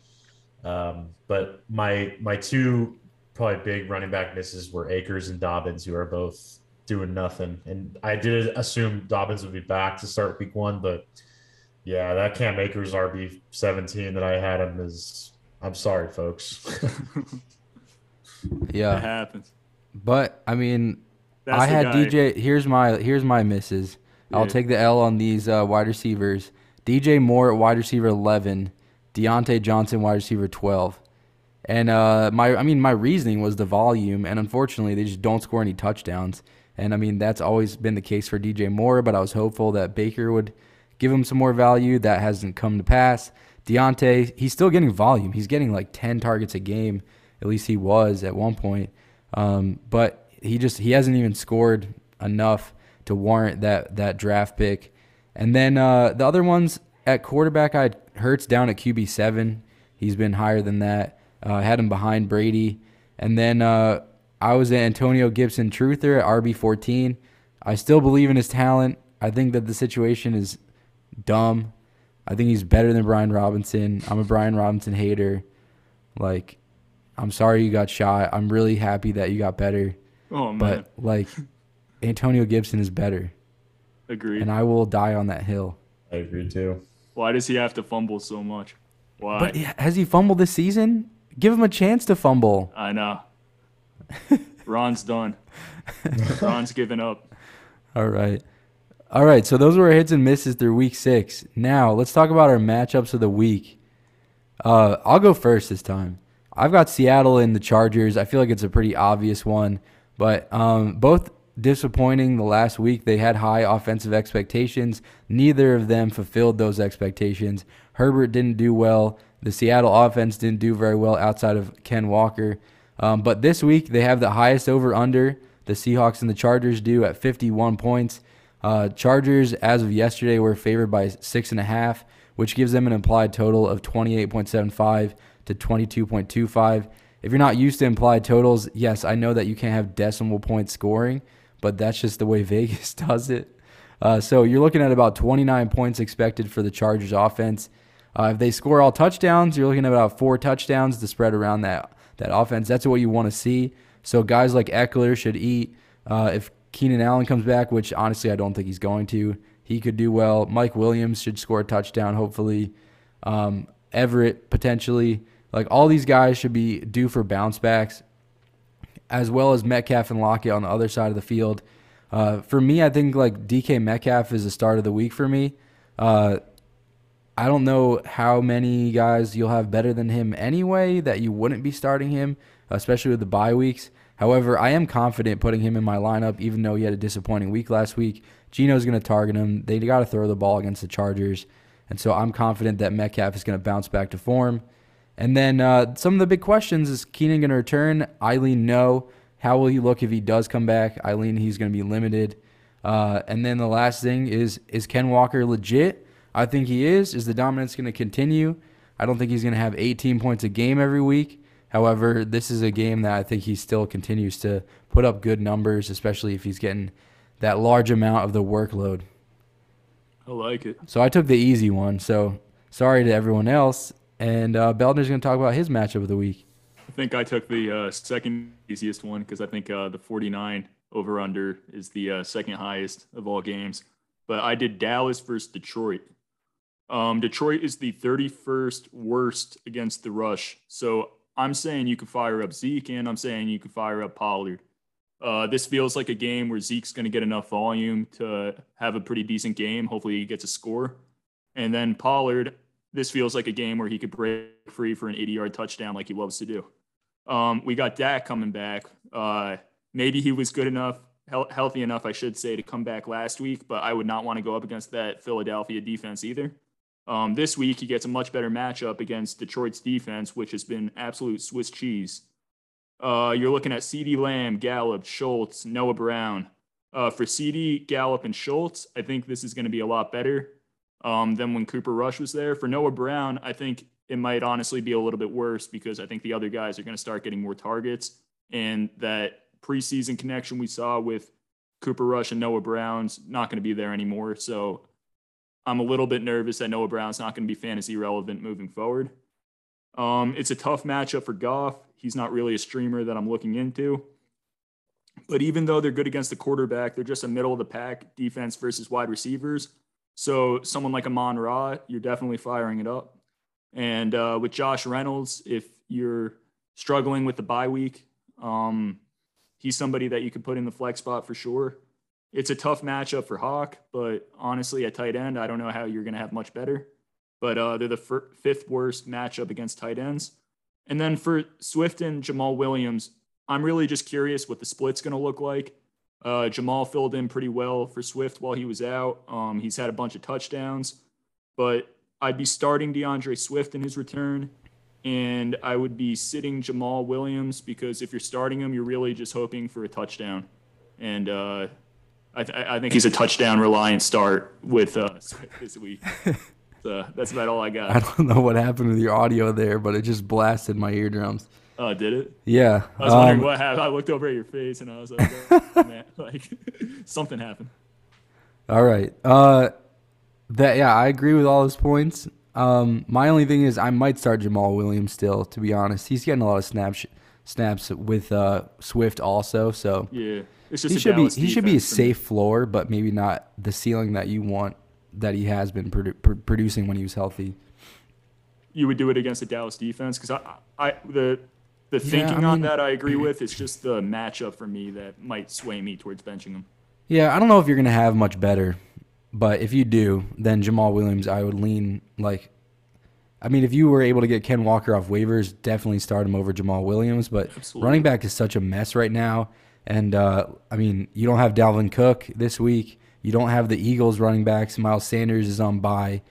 Um, but my my two probably big running back misses were Akers and Dobbins, who are both doing nothing. And I did assume Dobbins would be back to start week one, but yeah, that Cam Akers RB seventeen that I had him is. I'm sorry, folks. yeah, it happens. But I mean, That's I had guy. DJ. Here's my here's my misses. Yeah. I'll take the L on these uh, wide receivers. DJ Moore at wide receiver 11, Diontae Johnson wide receiver 12. And uh, my I mean my reasoning was the volume, and unfortunately they just don't score any touchdowns. And I mean that's always been the case for DJ Moore, but I was hopeful that Baker would give him some more value. That hasn't come to pass. Diontae, he's still getting volume. He's getting like 10 targets a game. At least he was at one point. Um, but he just he hasn't even scored enough to warrant that that draft pick. And then uh, the other ones at quarterback, I had Hurts down at QB seven. He's been higher than that. Uh, I had him behind Brady, and then uh, I was at Antonio Gibson truther at RB fourteen. I still believe in his talent. I think that the situation is dumb. I think he's better than Brian Robinson. I'm a Brian Robinson hater. Like I'm sorry you got shot. I'm really happy that you got better. Oh man. But like Antonio Gibson is better. Agreed. And I will die on that hill. I agree too. Why does he have to fumble so much? Why? But has he fumbled this season? Give him a chance to fumble. I know. Ron's done. Ron's given up. All right. All right, so those were hits and misses through week six. Now let's talk about our matchups of the week. Uh, I'll go first this time. I've got Seattle and the Chargers. I feel like it's a pretty obvious one, but um, both disappointing the last week. They had high offensive expectations. Neither of them fulfilled those expectations. Herbert didn't do well. The Seattle offense didn't do very well outside of Ken Walker. Um, but this week, they have the highest over under. The Seahawks and the Chargers do at 51 points. Uh, Chargers, as of yesterday, were favored by six and a half, which gives them an implied total of 28.75 to 22.25. If you're not used to implied totals, yes, I know that you can't have decimal point scoring, but that's just the way Vegas does it. Uh, so you're looking at about 29 points expected for the Chargers offense. Uh, if they score all touchdowns, you're looking at about four touchdowns to spread around that that offense. That's what you want to see. So guys like Ekeler should eat. Uh, if Keenan Allen comes back, which honestly I don't think he's going to, he could do well. Mike Williams should score a touchdown, hopefully. Um, Everett potentially. Like all these guys should be due for bounce backs, as well as Metcalf and Lockett on the other side of the field. Uh, for me, I think like DK Metcalf is the start of the week for me. Uh, I don't know how many guys you'll have better than him anyway that you wouldn't be starting him, especially with the bye weeks. However, I am confident putting him in my lineup, even though he had a disappointing week last week. Geno's going to target him. They got to throw the ball against the Chargers. And so I'm confident that Metcalf is going to bounce back to form. And then uh, some of the big questions is Keenan going to return? Eileen, no. How will he look if he does come back? Eileen, he's going to be limited. Uh, and then the last thing is is Ken Walker legit? I think he is. Is the dominance going to continue? I don't think he's going to have 18 points a game every week. However, this is a game that I think he still continues to put up good numbers, especially if he's getting that large amount of the workload. I like it. So I took the easy one. So sorry to everyone else. And uh, Beldner's going to talk about his matchup of the week. I think I took the uh, second easiest one because I think uh, the 49 over under is the uh, second highest of all games. But I did Dallas versus Detroit. Um, Detroit is the 31st worst against the rush. So I'm saying you could fire up Zeke and I'm saying you could fire up Pollard. Uh, this feels like a game where Zeke's going to get enough volume to have a pretty decent game. Hopefully, he gets a score. And then Pollard, this feels like a game where he could break free for an 80 yard touchdown like he loves to do. Um, we got Dak coming back. Uh, maybe he was good enough, he- healthy enough, I should say, to come back last week, but I would not want to go up against that Philadelphia defense either. Um, this week, he gets a much better matchup against Detroit's defense, which has been absolute Swiss cheese. Uh, you're looking at CeeDee Lamb, Gallup, Schultz, Noah Brown. Uh, for CeeDee, Gallup, and Schultz, I think this is going to be a lot better um, than when Cooper Rush was there. For Noah Brown, I think it might honestly be a little bit worse because I think the other guys are going to start getting more targets. And that preseason connection we saw with Cooper Rush and Noah Brown's not going to be there anymore. So I'm a little bit nervous that Noah Brown's not going to be fantasy relevant moving forward. Um, it's a tough matchup for Goff. He's not really a streamer that I'm looking into. But even though they're good against the quarterback, they're just a middle of the pack defense versus wide receivers. So someone like Amon Ra, you're definitely firing it up. And uh, with Josh Reynolds, if you're struggling with the bye week, um, he's somebody that you could put in the flex spot for sure. It's a tough matchup for Hawk, but honestly, at tight end, I don't know how you're going to have much better. But uh, they're the fir- fifth worst matchup against tight ends. And then for Swift and Jamaal Williams, I'm really just curious what the split's going to look like. Uh, Jamaal filled in pretty well for Swift while he was out. Um, he's had a bunch of touchdowns, but I'd be starting DeAndre Swift in his return, and I would be sitting Jamaal Williams because if you're starting him, you're really just hoping for a touchdown. And uh, I, th- I, think he's a touchdown reliant start with uh, Swift this week. so that's about all I got. I don't know what happened with your audio there, but it just blasted my eardrums. Oh, did it? Yeah. I was wondering um, what happened. I looked over at your face and I was like, oh, man, like something happened. All right. Uh, that yeah, I agree with all his points. Um, my only thing is I might start Jamaal Williams still. To be honest, he's getting a lot of snaps snaps with uh, Swift also. So yeah, he should be he should be a safe floor, but maybe not the ceiling that you want that he has been produ- pr- producing when he was healthy. You would do it against the Dallas defense because I, I the the thinking yeah, I mean, on that I agree with. It's just the matchup for me that might sway me towards benching him. Yeah, I don't know if you're gonna have much better but if you do, then Jamaal Williams, I would lean like. I mean, if you were able to get Ken Walker off waivers, definitely start him over Jamaal Williams. But Absolutely. running back is such a mess right now, and uh, I mean, you don't have Dalvin Cook this week. You don't have the Eagles running backs. Miles Sanders is on bye.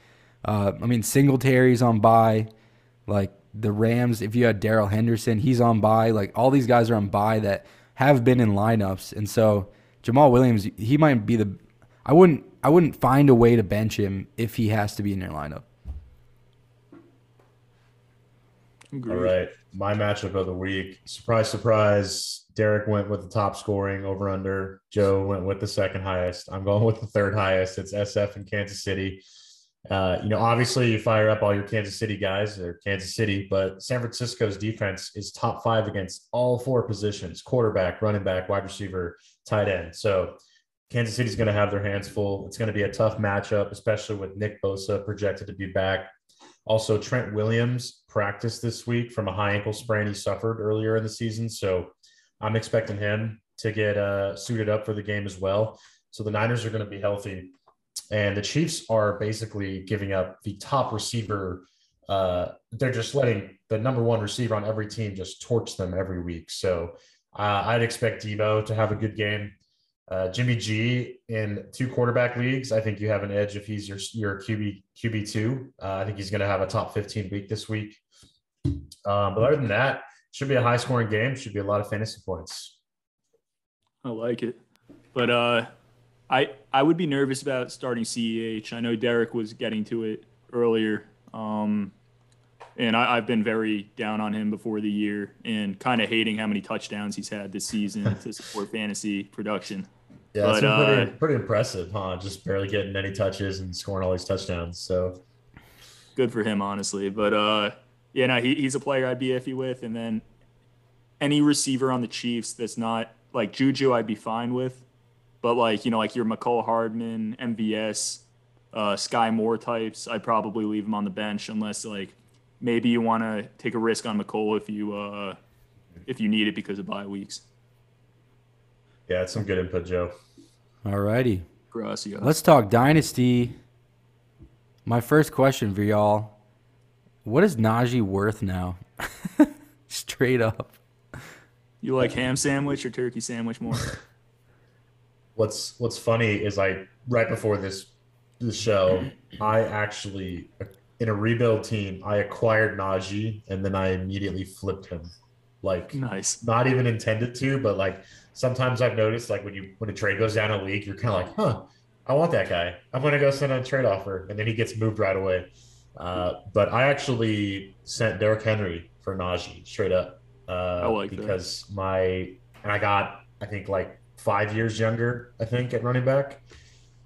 Uh, I mean, Singletary's on bye. Like the Rams, if you had Darrell Henderson, he's on bye. Like all these guys are on bye that have been in lineups, and so Jamaal Williams, he might be the. I wouldn't. I wouldn't find a way to bench him if he has to be in your lineup. All right. My matchup of the week. Surprise, surprise. Derek went with the top scoring over under. Joe went with the second highest. I'm going with the third highest. It's SF in Kansas City. Uh, you know, obviously you fire up all your Kansas City guys or Kansas City, but San Francisco's defense is top five against all four positions quarterback, running back, wide receiver, tight end. So Kansas City's going to have their hands full. It's going to be a tough matchup, especially with Nick Bosa projected to be back. Also, Trent Williams practiced this week from a high ankle sprain he suffered earlier in the season. So I'm expecting him to get uh, suited up for the game as well. So the Niners are going to be healthy. And the Chiefs are basically giving up the top receiver. Uh, they're just letting the number one receiver on every team just torch them every week. So uh, I'd expect Deebo to have a good game. Uh, Jimmy G in two quarterback leagues, I think you have an edge if he's your your QB QB two. Uh, I think he's going to have a top fifteen week this week. Um, but other than that, should be a high scoring game. Should be a lot of fantasy points. I like it. But uh, I I would be nervous about starting CEH. I know Derek was getting to it earlier, um, and I, I've been very down on him before the year and kind of hating how many touchdowns he's had this season to support fantasy production. Yeah, it's But, been pretty, uh, pretty impressive, huh? Just barely getting any touches and scoring all these touchdowns. So Good for him, honestly. But uh, yeah, no, he, he's a player I'd be iffy with. And then any receiver on the Chiefs that's not like Juju, I'd be fine with. But like you know, like your Mecole Hardman, MVS, uh, Sky Moore types, I'd probably leave him on the bench unless like maybe you want to take a risk on Mecole if you uh, if you need it because of bye weeks. yeah, it's some good input, Joe. Alrighty. Gracias. Let's talk dynasty. My first question for y'all: What is Najee worth now? Straight up. You like ham sandwich or turkey sandwich more? What's What's funny is I right before this this show, I actually in a rebuild team, I acquired Najee and then I immediately flipped him. Like nice. not even intended to, but like sometimes I've noticed like when you when a trade goes down a league, you're kind of like, huh, I want that guy. I'm gonna go send a trade offer, and then he gets moved right away. Uh, but I actually sent Derrick Henry for Najee straight up uh, I like that. because my and I got I think like five years younger I think at running back,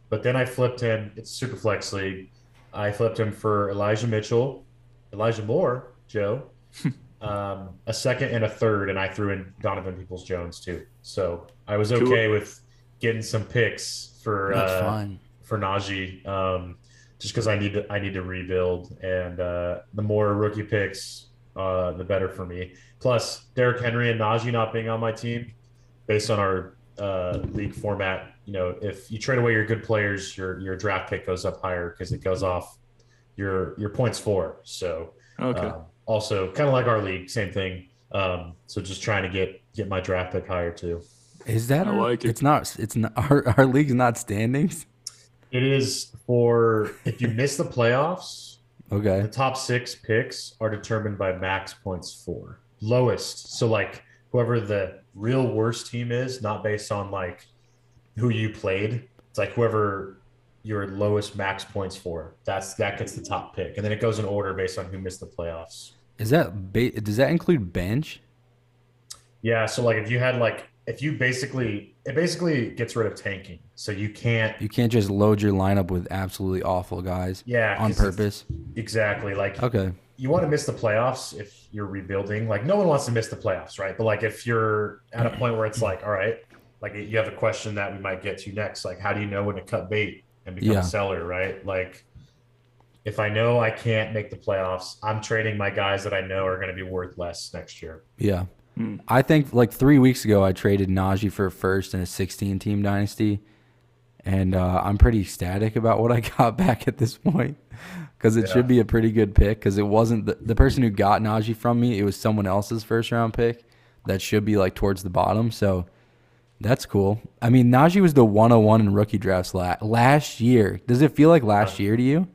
but then I flipped him. It's super flex league. I flipped him for Elijah Mitchell, Elijah Moore, Joe, um, a second and a third, and I threw in Donovan Peoples Jones too. So I was Cool. okay with getting some picks for uh, for Najee, um, just because I need to I need to rebuild, and uh, the more rookie picks, uh, the better for me. Plus, Derrick Henry and Najee not being on my team, based on our uh, league format, you know, if you trade away your good players, your your draft pick goes up higher because it goes off your your points for. So Okay. um, also kind of like our league, same thing. Um, so just trying to get get my draft pick higher too. Is that? I like it. It's not. It's not. Our, our league's not standings. It is for if you miss the playoffs, Okay. the top six picks are determined by max points for lowest. So like whoever the real worst team is, not based on like who you played. It's like whoever your lowest max points for. That's that gets the top pick, and then it goes in order based on who missed the playoffs. Is that? Ba- does that include bench? Yeah, so like if you had like if you basically it basically gets rid of tanking, so you can't. You can't just load your lineup with absolutely awful guys Yeah, on purpose. Exactly. Like Okay. you want to miss the playoffs if you're rebuilding. Like no one wants to miss the playoffs, right? But like if you're at a point where it's like, all right, like you have a question that we might get to next, like how do you know when to cut bait and become Yeah. a seller, right? Like if I know I can't make the playoffs, I'm trading my guys that I know are going to be worth less next year. Yeah. Hmm. I think like three weeks ago, I traded Najee for a first in a 16 team dynasty. and uh, I'm pretty ecstatic about what I got back at this point because it Yeah. should be a pretty good pick. Because it wasn't the, the person who got Najee from me; it was someone else's first round pick that should be like towards the bottom. So that's cool. I mean, Najee was the 101 in rookie drafts la- last year. Does it feel like last year to you?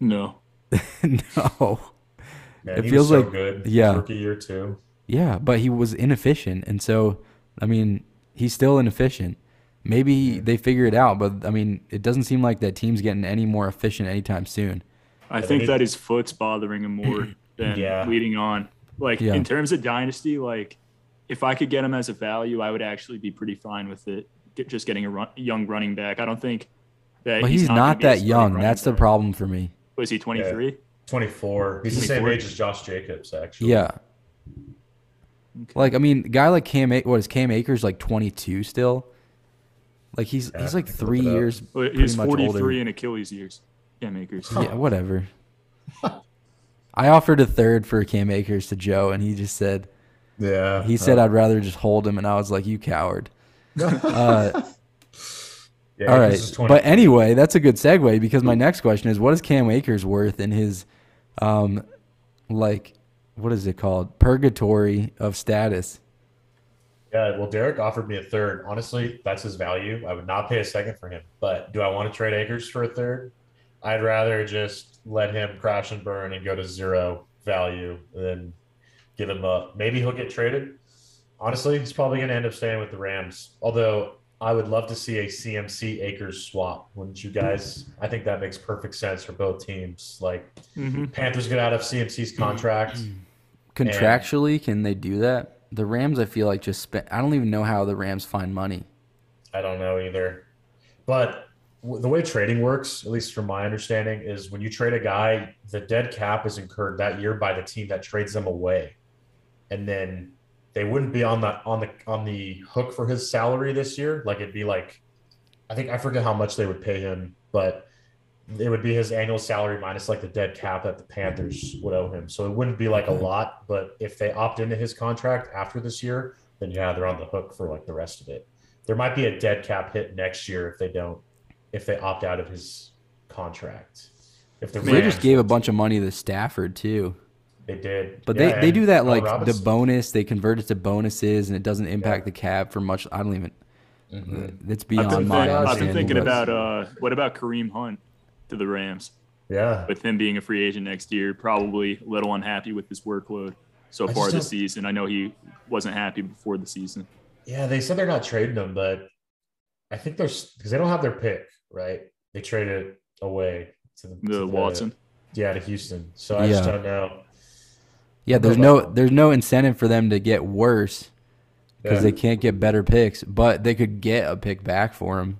No. no. Man, It feels so like- good. yeah. rookie year too. Yeah, but he was inefficient, and so I mean, he's still inefficient. Maybe they figure it out, but I mean, it doesn't seem like that team's getting any more efficient anytime soon. I think that his foot's bothering him more than Yeah. leading on. Like Yeah. in terms of dynasty, like if I could get him as a value, I would actually be pretty fine with it. Get, just getting a run, young running back. I don't think that. But he's, gonna not that young. running That's the problem for me. Was he 23? 24. He's the same age as Josh Jacobs, actually. Yeah, Okay. like I mean, guy like Cam, A- what is Cam Akers like 22 still? Like he's Yeah, he's like three look it up. years. Well, he's much 43 older. in Achilles years. Cam Akers. Yeah, whatever. I offered a third for Cam Akers to Joe, and he just said Yeah. he said Uh, I'd rather just hold him, and I was like, you coward. Uh, yeah, All Akers right. is 20. But anyway, that's a good segue because my next question is what is Cam Akers worth in his um like what is it called? Purgatory of status. Yeah, well, Derek offered me a third. Honestly, that's his value. I would not pay a second for him. But do I want to trade Akers for a third? I'd rather just let him crash and burn and go to zero value than give him up. Maybe he'll get traded. Honestly, he's probably going to end up staying with the Rams. Although I would love to see a CMC Akers swap, wouldn't you guys? I think that makes perfect sense for both teams. Like hmm Panthers get out of CMC's contract. Contractually, can they do that? The Rams, I feel like just spent. I don't even know how the Rams find money. I don't know either. But w- the way trading works, at least from my understanding, is when you trade a guy, the dead cap is incurred that year by the team that trades them away, and then they wouldn't be on the on the on the hook for his salary this year. Like it'd be like, I think I forget how much they would pay him, but it would be his annual salary minus like the dead cap that the Panthers would owe him. So it wouldn't be like a lot, but if they opt into his contract after this year, then yeah, they're on the hook for like the rest of it. There might be a dead cap hit next year if they don't, if they opt out of his contract. If the They just gave a bunch of money to Stafford too. they did, But Yeah, they, they do that Allen like the bonus. They convert it to bonuses, and it doesn't impact the cap for much. I don't even. Mhm. It's I've been, beyond my I've been thinking about uh, what about Kareem Hunt to the Rams? Yeah, With him being a free agent next year, probably a little unhappy with his workload so I far this season. I know he wasn't happy before the season. yeah. They said they're not trading him, but I think there's because they don't have their pick, right? They traded it away to the, to The Watson. yeah, to Houston. So I just don't know. Yeah, there's no there's no incentive for them to get worse because Yeah. they can't get better picks, but they could get a pick back for him.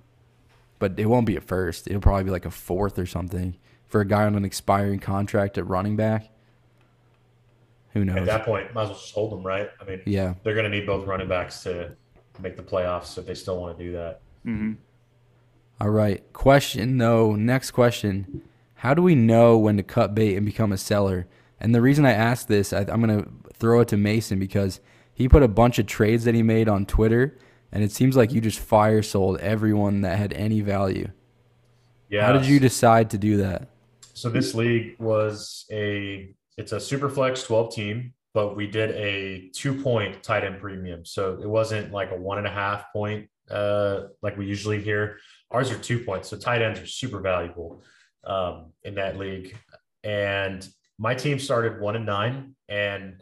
But it won't be a first. It'll probably be like a fourth or something for a guy on an expiring contract at running back. Who knows? At that point, might as well just hold them, right? I mean, Yeah. they're going to need both running backs to make the playoffs if they still want to do that. hmm All right. Question though, next question. How do we know when to cut bait and become a seller? And the reason I ask this, I, I'm going to throw it to Mason because he put a bunch of trades that he made on Twitter, and it seems like you just fire sold everyone that had any value. Yeah. How did you decide to do that? So this league was a it's a super flex 12 team, but we did a two point tight end premium. So it wasn't like a one and a half point uh like we usually hear. Ours are two points. So tight ends are super valuable um in that league. And my team started one and nine. And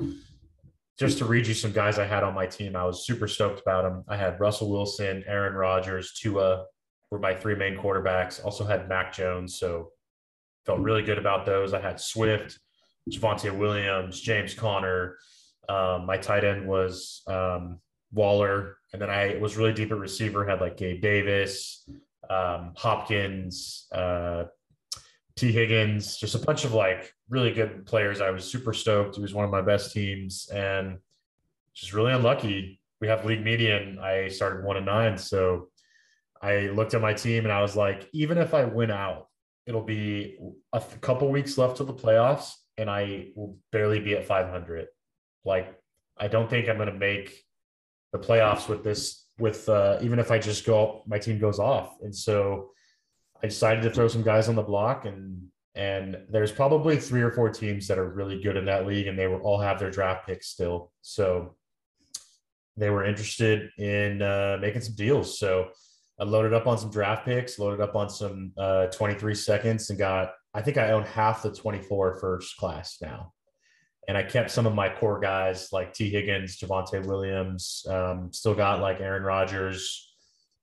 just to read you some guys I had on my team, I was super stoked about them. I had Russell Wilson, Aaron Rodgers, Tua were my three main quarterbacks. Also had Mac Jones. So felt really good about those. I had Swift, Javonte Williams, James Conner. Um, my tight end was um, Waller, and then I was really deep at receiver. Had like Gabe Davis, um, Hopkins, uh, Tee Higgins, just a bunch of like really good players. I was super stoked. It was one of my best teams, and just really unlucky. We have league median. I started one and nine, so I looked at my team and I was like, even if I win out, it'll be a couple weeks left to the playoffs and I will barely be at 500. Like, I don't think I'm going to make the playoffs with this with uh, even if I just go, my team goes off. And so I decided to throw some guys on the block and and there's probably three or four teams that are really good in that league and they will all have their draft picks still. So they were interested in uh, making some deals. So I loaded up on some draft picks, loaded up on some uh, 23 seconds, and got, I think I own half the 24 first class now. And I kept some of my core guys like T. Higgins, Javonte Williams, um, still got like Aaron Rodgers,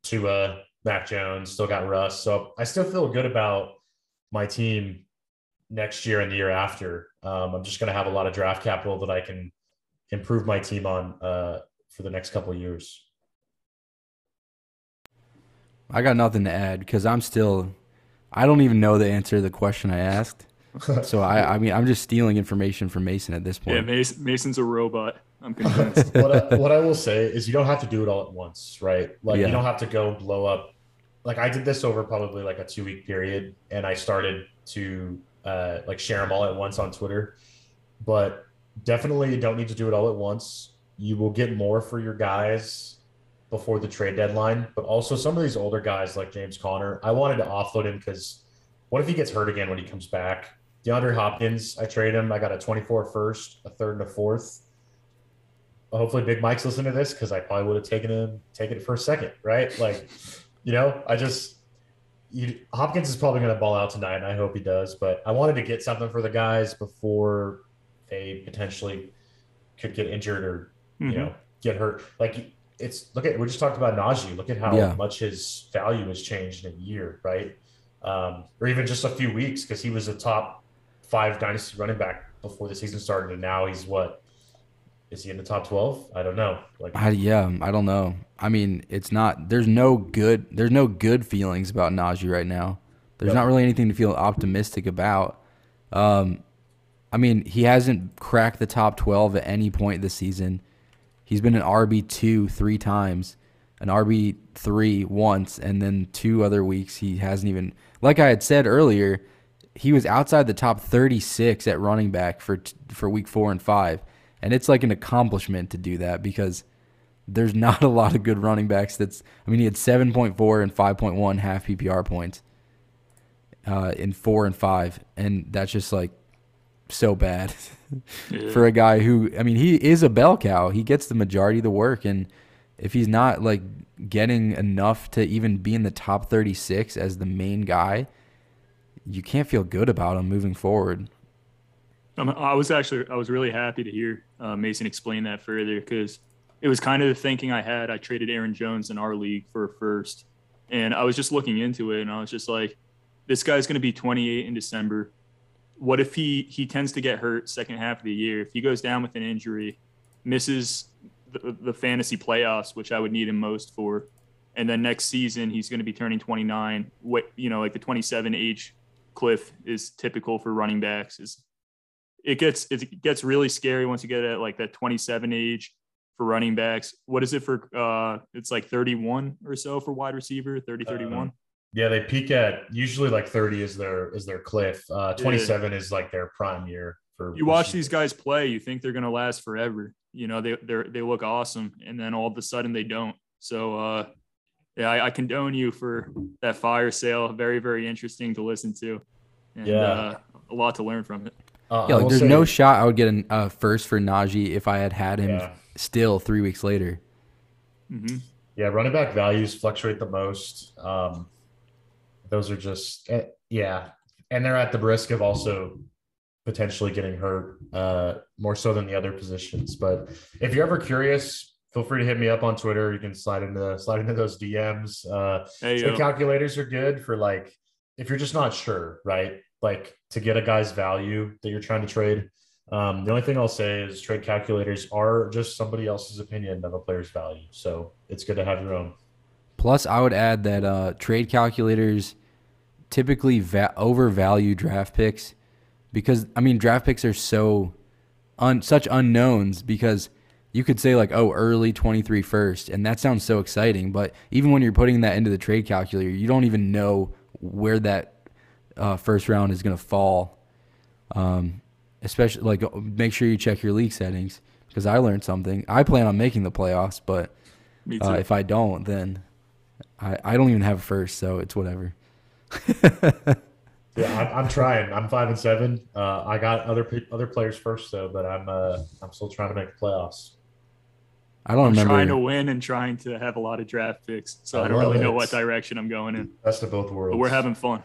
Tua, Mac Jones, still got Russ. So I still feel good about my team next year and the year after. Um, I'm just going to have a lot of draft capital that I can improve my team on uh, for the next couple of years. I got nothing to add because I'm still, I don't even know the answer to the question I asked. so I, I mean, I'm just stealing information from Mason at this point. Yeah, Mason's a robot. I'm convinced. what, I, what I will say is you don't have to do it all at once, right? Like yeah. you don't have to go blow up. Like I did this over probably like a two week period, and I started to uh, like share them all at once on Twitter. But definitely don't need to do it all at once. You will get more for your guys before the trade deadline, but also some of these older guys like James Conner, I wanted to offload him because what if he gets hurt again when he comes back? DeAndre Hopkins, I trade him. I got a 24 first, a third, and a fourth. Hopefully, Big Mike's listening to this because I probably would have taken him, taken it for a second, right? Like, you know, I just you, Hopkins is probably going to ball out tonight, and I hope he does. But I wanted to get something for the guys before they potentially could get injured or mm-hmm. you know get hurt. Like it's look at we just talked about Najee. Look at how yeah. much his value has changed in a year, right? Um, or even just a few weeks because he was a top five dynasty running back before the season started, and now he's what? Is he in the top twelve? I don't know. Like, I, yeah, I don't know. I mean, it's not. There's no good. There's no good feelings about Najee right now. There's not really anything to feel optimistic about. Um, I mean, he hasn't cracked the top twelve at any point this season. He's been an RB two three times, an RB three once, and then two other weeks he hasn't even. Like I had said earlier, he was outside the top thirty six at running back for for week four and five, and it's like an accomplishment to do that because there's not a lot of good running backs. That's I mean he had seven point four and five point one half PPR points uh, in four and five, and that's just like so bad yeah. for a guy who I mean he is a bell cow. He gets the majority of the work and if he's not like getting enough to even be in the top 36 as the main guy, you can't feel good about him moving forward. I was actually I was really happy to hear uh, Mason explain that further because it was kind of the thinking I had. I traded Aaron Jones in our league for a first, and I was just looking into it, and I was just like, this guy's going to be 28 in December what if he he tends to get hurt second half of the year? If he goes down with an injury, misses the, the fantasy playoffs, which I would need him most for, and then next season he's going to be turning 29. What you know, like the 27 age cliff is typical for running backs. Is it gets it gets really scary once you get at like that 27 age for running backs. What is it for? Uh, it's like 31 or so for wide receiver, 30, 31. Yeah, they peak at usually like 30 is their is their cliff. Uh 27 yeah. is like their prime year for You watch these guys play, you think they're gonna last forever. You know, they they they look awesome, and then all of a sudden they don't. So uh yeah, I, I condone you for that fire sale. Very, very interesting to listen to. And yeah. Uh, a lot to learn from it. Uh, yeah, like there's say, no shot I would get a uh, first for Najee if I had had him yeah. still three weeks later. Mm-hmm. Yeah, running back values fluctuate the most. Um, those are just eh, yeah, and they're at the risk of also potentially getting hurt uh, more so than the other positions. But if you're ever curious, feel free to hit me up on Twitter. You can slide into slide into those DMs. Uh, hey, the calculators are good for like if you're just not sure, right? Like to get a guy's value that you're trying to trade. Um, the only thing I'll say is trade calculators are just somebody else's opinion of a player's value. So it's good to have your own. Plus, I would add that uh, trade calculators typically va- overvalue draft picks because I mean draft picks are so un- such unknowns because you could say like oh early 23 first and that sounds so exciting but even when you're putting that into the trade calculator you don't even know where that uh, first round is going to fall um, especially like make sure you check your league settings because I learned something I plan on making the playoffs but Uh, if I don't, then I, I don't even have a first, so it's whatever. Yeah, I'm, I'm trying. I'm five and seven. Uh, I got other other players first though, but I'm uh, I'm still trying to make the playoffs. I don't I'm remember. trying to win and trying to have a lot of draft picks, so I I, don't love really know what direction I'm going in. Best of both worlds. But we're having fun.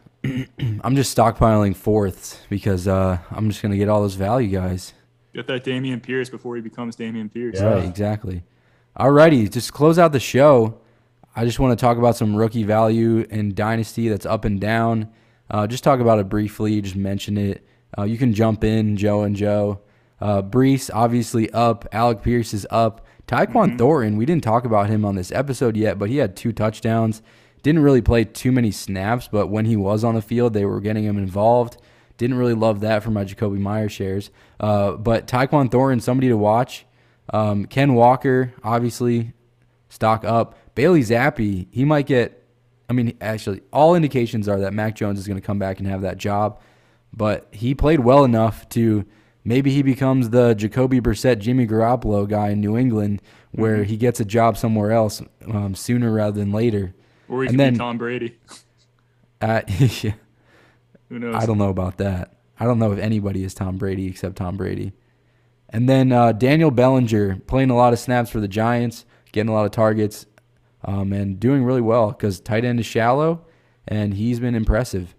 I'm just stockpiling fourths because uh, I'm just gonna get all those value guys. Get that Dameon Pierce before he becomes Dameon Pierce. Yeah. Right, exactly. Alrighty, just close out the show. I just want to talk about some rookie value and dynasty that's up and down. Uh, just talk about it briefly. Just mention it. Uh, you can jump in, Joe and Joe. Uh, Breece obviously up. Alec Pierce is up. Tyquan Thornton. We didn't talk about him on this episode yet, but he had two touchdowns. Didn't really play too many snaps, but when he was on the field, they were getting him involved. Didn't really love that for my Jakobi Meyers shares. Uh, but Tyquan Thornton, somebody to watch. Um, Ken Walker, obviously, stock up. Bailey Zappe, he might get. I mean, actually, all indications are that Mac Jones is going to come back and have that job. But he played well enough to maybe he becomes the Jacoby Brissett, Jimmy Garoppolo guy in New England, where he gets a job somewhere else um, sooner rather than later. Or he And could then- be Tom Brady. Uh, Who knows? I don't know about that. I don't know if anybody is Tom Brady except Tom Brady. And then uh, Daniel Bellinger playing a lot of snaps for the Giants, getting a lot of targets, um, and doing really well because tight end is shallow, and he's been impressive.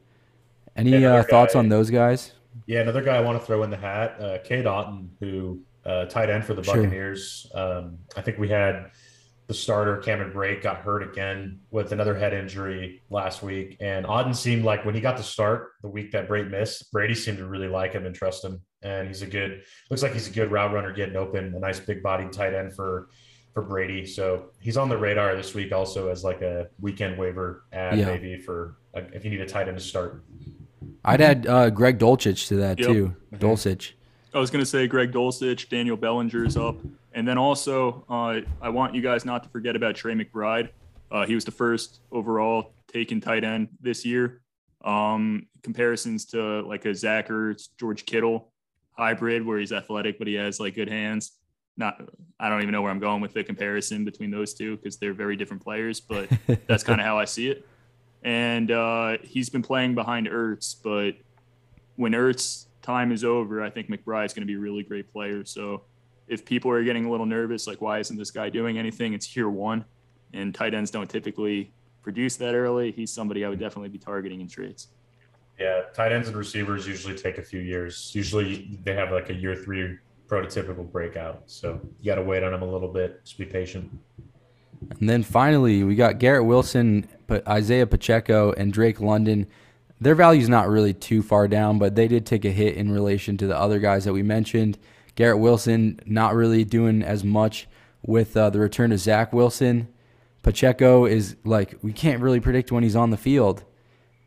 Any uh, another thoughts guy- on those guys? Yeah, another guy I want to throw in the hat, uh, Cade Otton, who uh, tight end for the Sure. Buccaneers. Um, I think we had the starter Cameron Brate got hurt again with another head injury last week, and Otton seemed like when he got to start the week that Brake missed, Brady seemed to really like him and trust him, and he's a good looks like he's a good route runner getting open, a nice big bodied tight end for for Brady. So he's on the radar this week also as like a weekend waiver ad Yeah. maybe for uh, if you need a tight end to start. I'd add uh, Greg Dulcich to that Yep. too. Dulcich. I was going to say Greg Dulcich, Daniel Bellinger's up. And then also, uh, I want you guys not to forget about Trey McBride. Uh, he was the first overall taken tight end this year. Um, comparisons to like a Zach Ertz, George Kittle hybrid, where he's athletic, but he has like good hands. Not, I don't even know where I'm going with the comparison between those two because they're very different players, but that's kind of how I see it. And uh, he's been playing behind Ertz, but when Ertz time is over, I think McBride's going to be a really great player. So if people are getting a little nervous, like why isn't this guy doing anything? It's year one, and tight ends don't typically produce that early. He's somebody I would definitely be targeting in trades. Yeah, tight ends and receivers usually take a few years. Usually they have like a year three prototypical breakout. So you got to wait on them a little bit. Just be patient. And then finally, we got Garrett Wilson, but Isaiah Pacheco and Drake London. Their value's not really too far down, but they did take a hit in relation to the other guys that we mentioned. Garrett Wilson not really doing as much with uh, the return of Zach Wilson. Pacheco is like we can't really predict when he's on the field.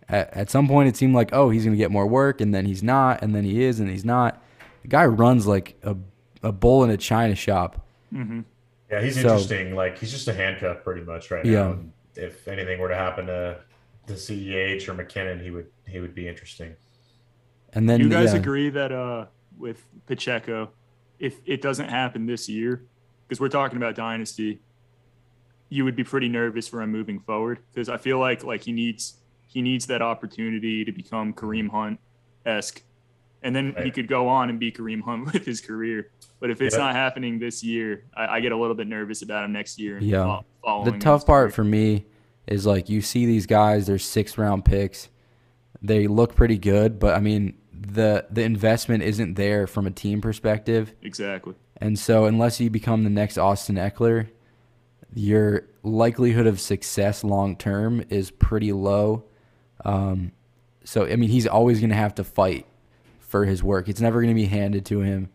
At, at some point, it seemed like oh he's gonna get more work, and then he's not, and then he is, and he's not. The guy runs like a a bull in a china shop. Mm-hmm. Yeah, he's So- interesting. Like he's just a handcuff pretty much right Yeah. now. And if anything were to happen to the CEH or McKinnon, he would he would be interesting. And then you guys yeah. agree that uh, with Pacheco, if it doesn't happen this year, because we're talking about dynasty, you would be pretty nervous for him moving forward. Because I feel like like he needs he needs that opportunity to become Kareem Hunt esque, and then he could go on and be Kareem Hunt with his career. But if it's Yeah. not happening this year, I, I get a little bit nervous about him next year. and Yeah. following the tough part career. for me is like you see these guys, they're six round picks. They look pretty good, but I mean the the investment isn't there from a team perspective. exactly. And so unless you become the next Austin Ekeler, your likelihood of success long term is pretty low. Um, so I mean he's always gonna have to fight for his work. It's never gonna be handed to him.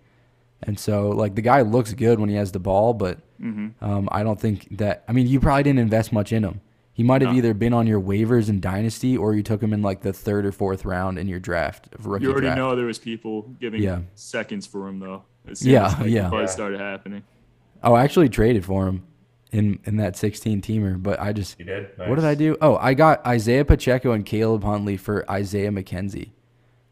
And so like the guy looks good when he has the ball, but hmm um, I don't think that. I mean, you probably didn't invest much in him. He might have No. either been on your waivers in Dynasty, or you took him in like the third or fourth round in your draft, of rookie You already draft. know there was people giving Yeah. seconds for him though. As soon Yeah, as, like, yeah. the buzz Yeah. started happening. Oh, I actually traded for him in in that 16 teamer, but I just You did. what did I do? Oh, I got Isaiah Pacheco and Caleb Huntley for Isaiah McKenzie.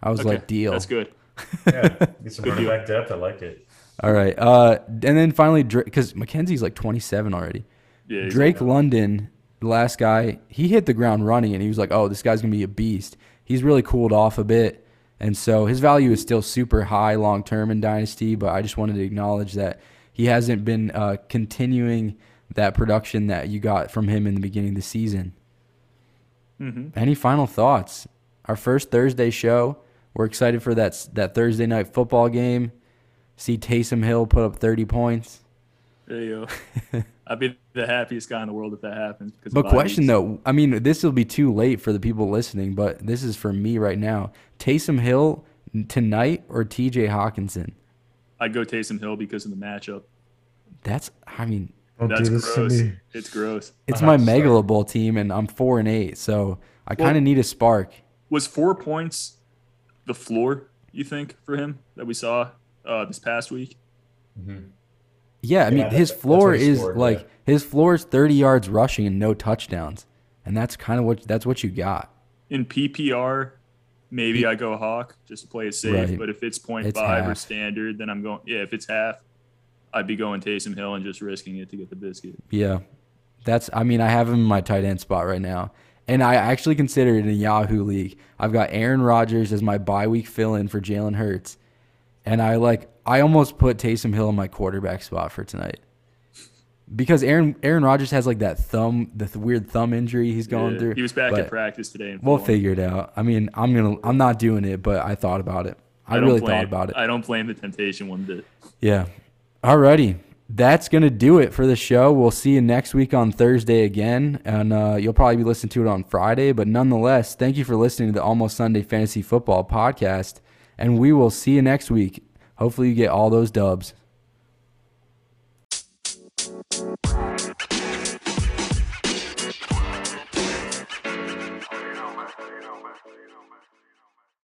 I was Okay, like, deal. That's good. Yeah, get some Good running deal. back depth. I like it. All right. Uh, and then finally, because McKenzie's like 27 already. Yeah, Drake like, London, the last guy, he hit the ground running and he was like, oh, this guy's going to be a beast. He's really cooled off a bit. And so his value is still super high long term in Dynasty, but I just wanted to acknowledge that he hasn't been uh, continuing that production that you got from him in the beginning of the season. Mhm. Any final thoughts? Our first Thursday show. We're excited for that that Thursday night football game. See Taysom Hill put up 30 points. There you go. I'd be the happiest guy in the world if that happens. Because But question though, I mean, this will be too late for the people listening, but this is for me right now. Taysom Hill tonight or TJ Hockenson? I'd go Taysom Hill because of the matchup. That's, I mean, Don't That's gross. me. It's gross. it's my sorry. Megalo Bowl team, and I'm four and eight, so I Well- kind of need a spark. Was four points the floor you think for him that we saw uh, this past week? Mhm. Yeah, I mean, Yeah, his that's- floor that's what he is scored, like yeah. his floor is 30 yards rushing and no touchdowns, and that's kind of what that's what you got. In PPR, maybe I go Hawk just to play it safe. Right. But if it's 0.5 It's or half. standard, then I'm going. Yeah, if it's half, I'd be going Taysom Hill and just risking it to get the biscuit. Yeah, that's. I mean, I have him in my tight end spot right now, and I actually consider it in a Yahoo league. I've got Aaron Rodgers as my bye week fill in for Jalen Hurts, and I like. I almost put Taysom Hill in my quarterback spot for tonight because Aaron Aaron Rodgers has like that thumb, the th- weird thumb injury he's going Yeah, through. He was back at practice today. And We'll figure it out. I mean, I'm gonna. I'm not doing it, but I thought about it. I, really thought about it. I don't blame the temptation one bit. Yeah. Alrighty. That's going to do it for the show. We'll see you next week on Thursday again. And uh, you'll probably be listening to it on Friday. But nonetheless, thank you for listening to the Almost Sunday Fantasy Football podcast. And we will see you next week. Hopefully, you get all those dubs.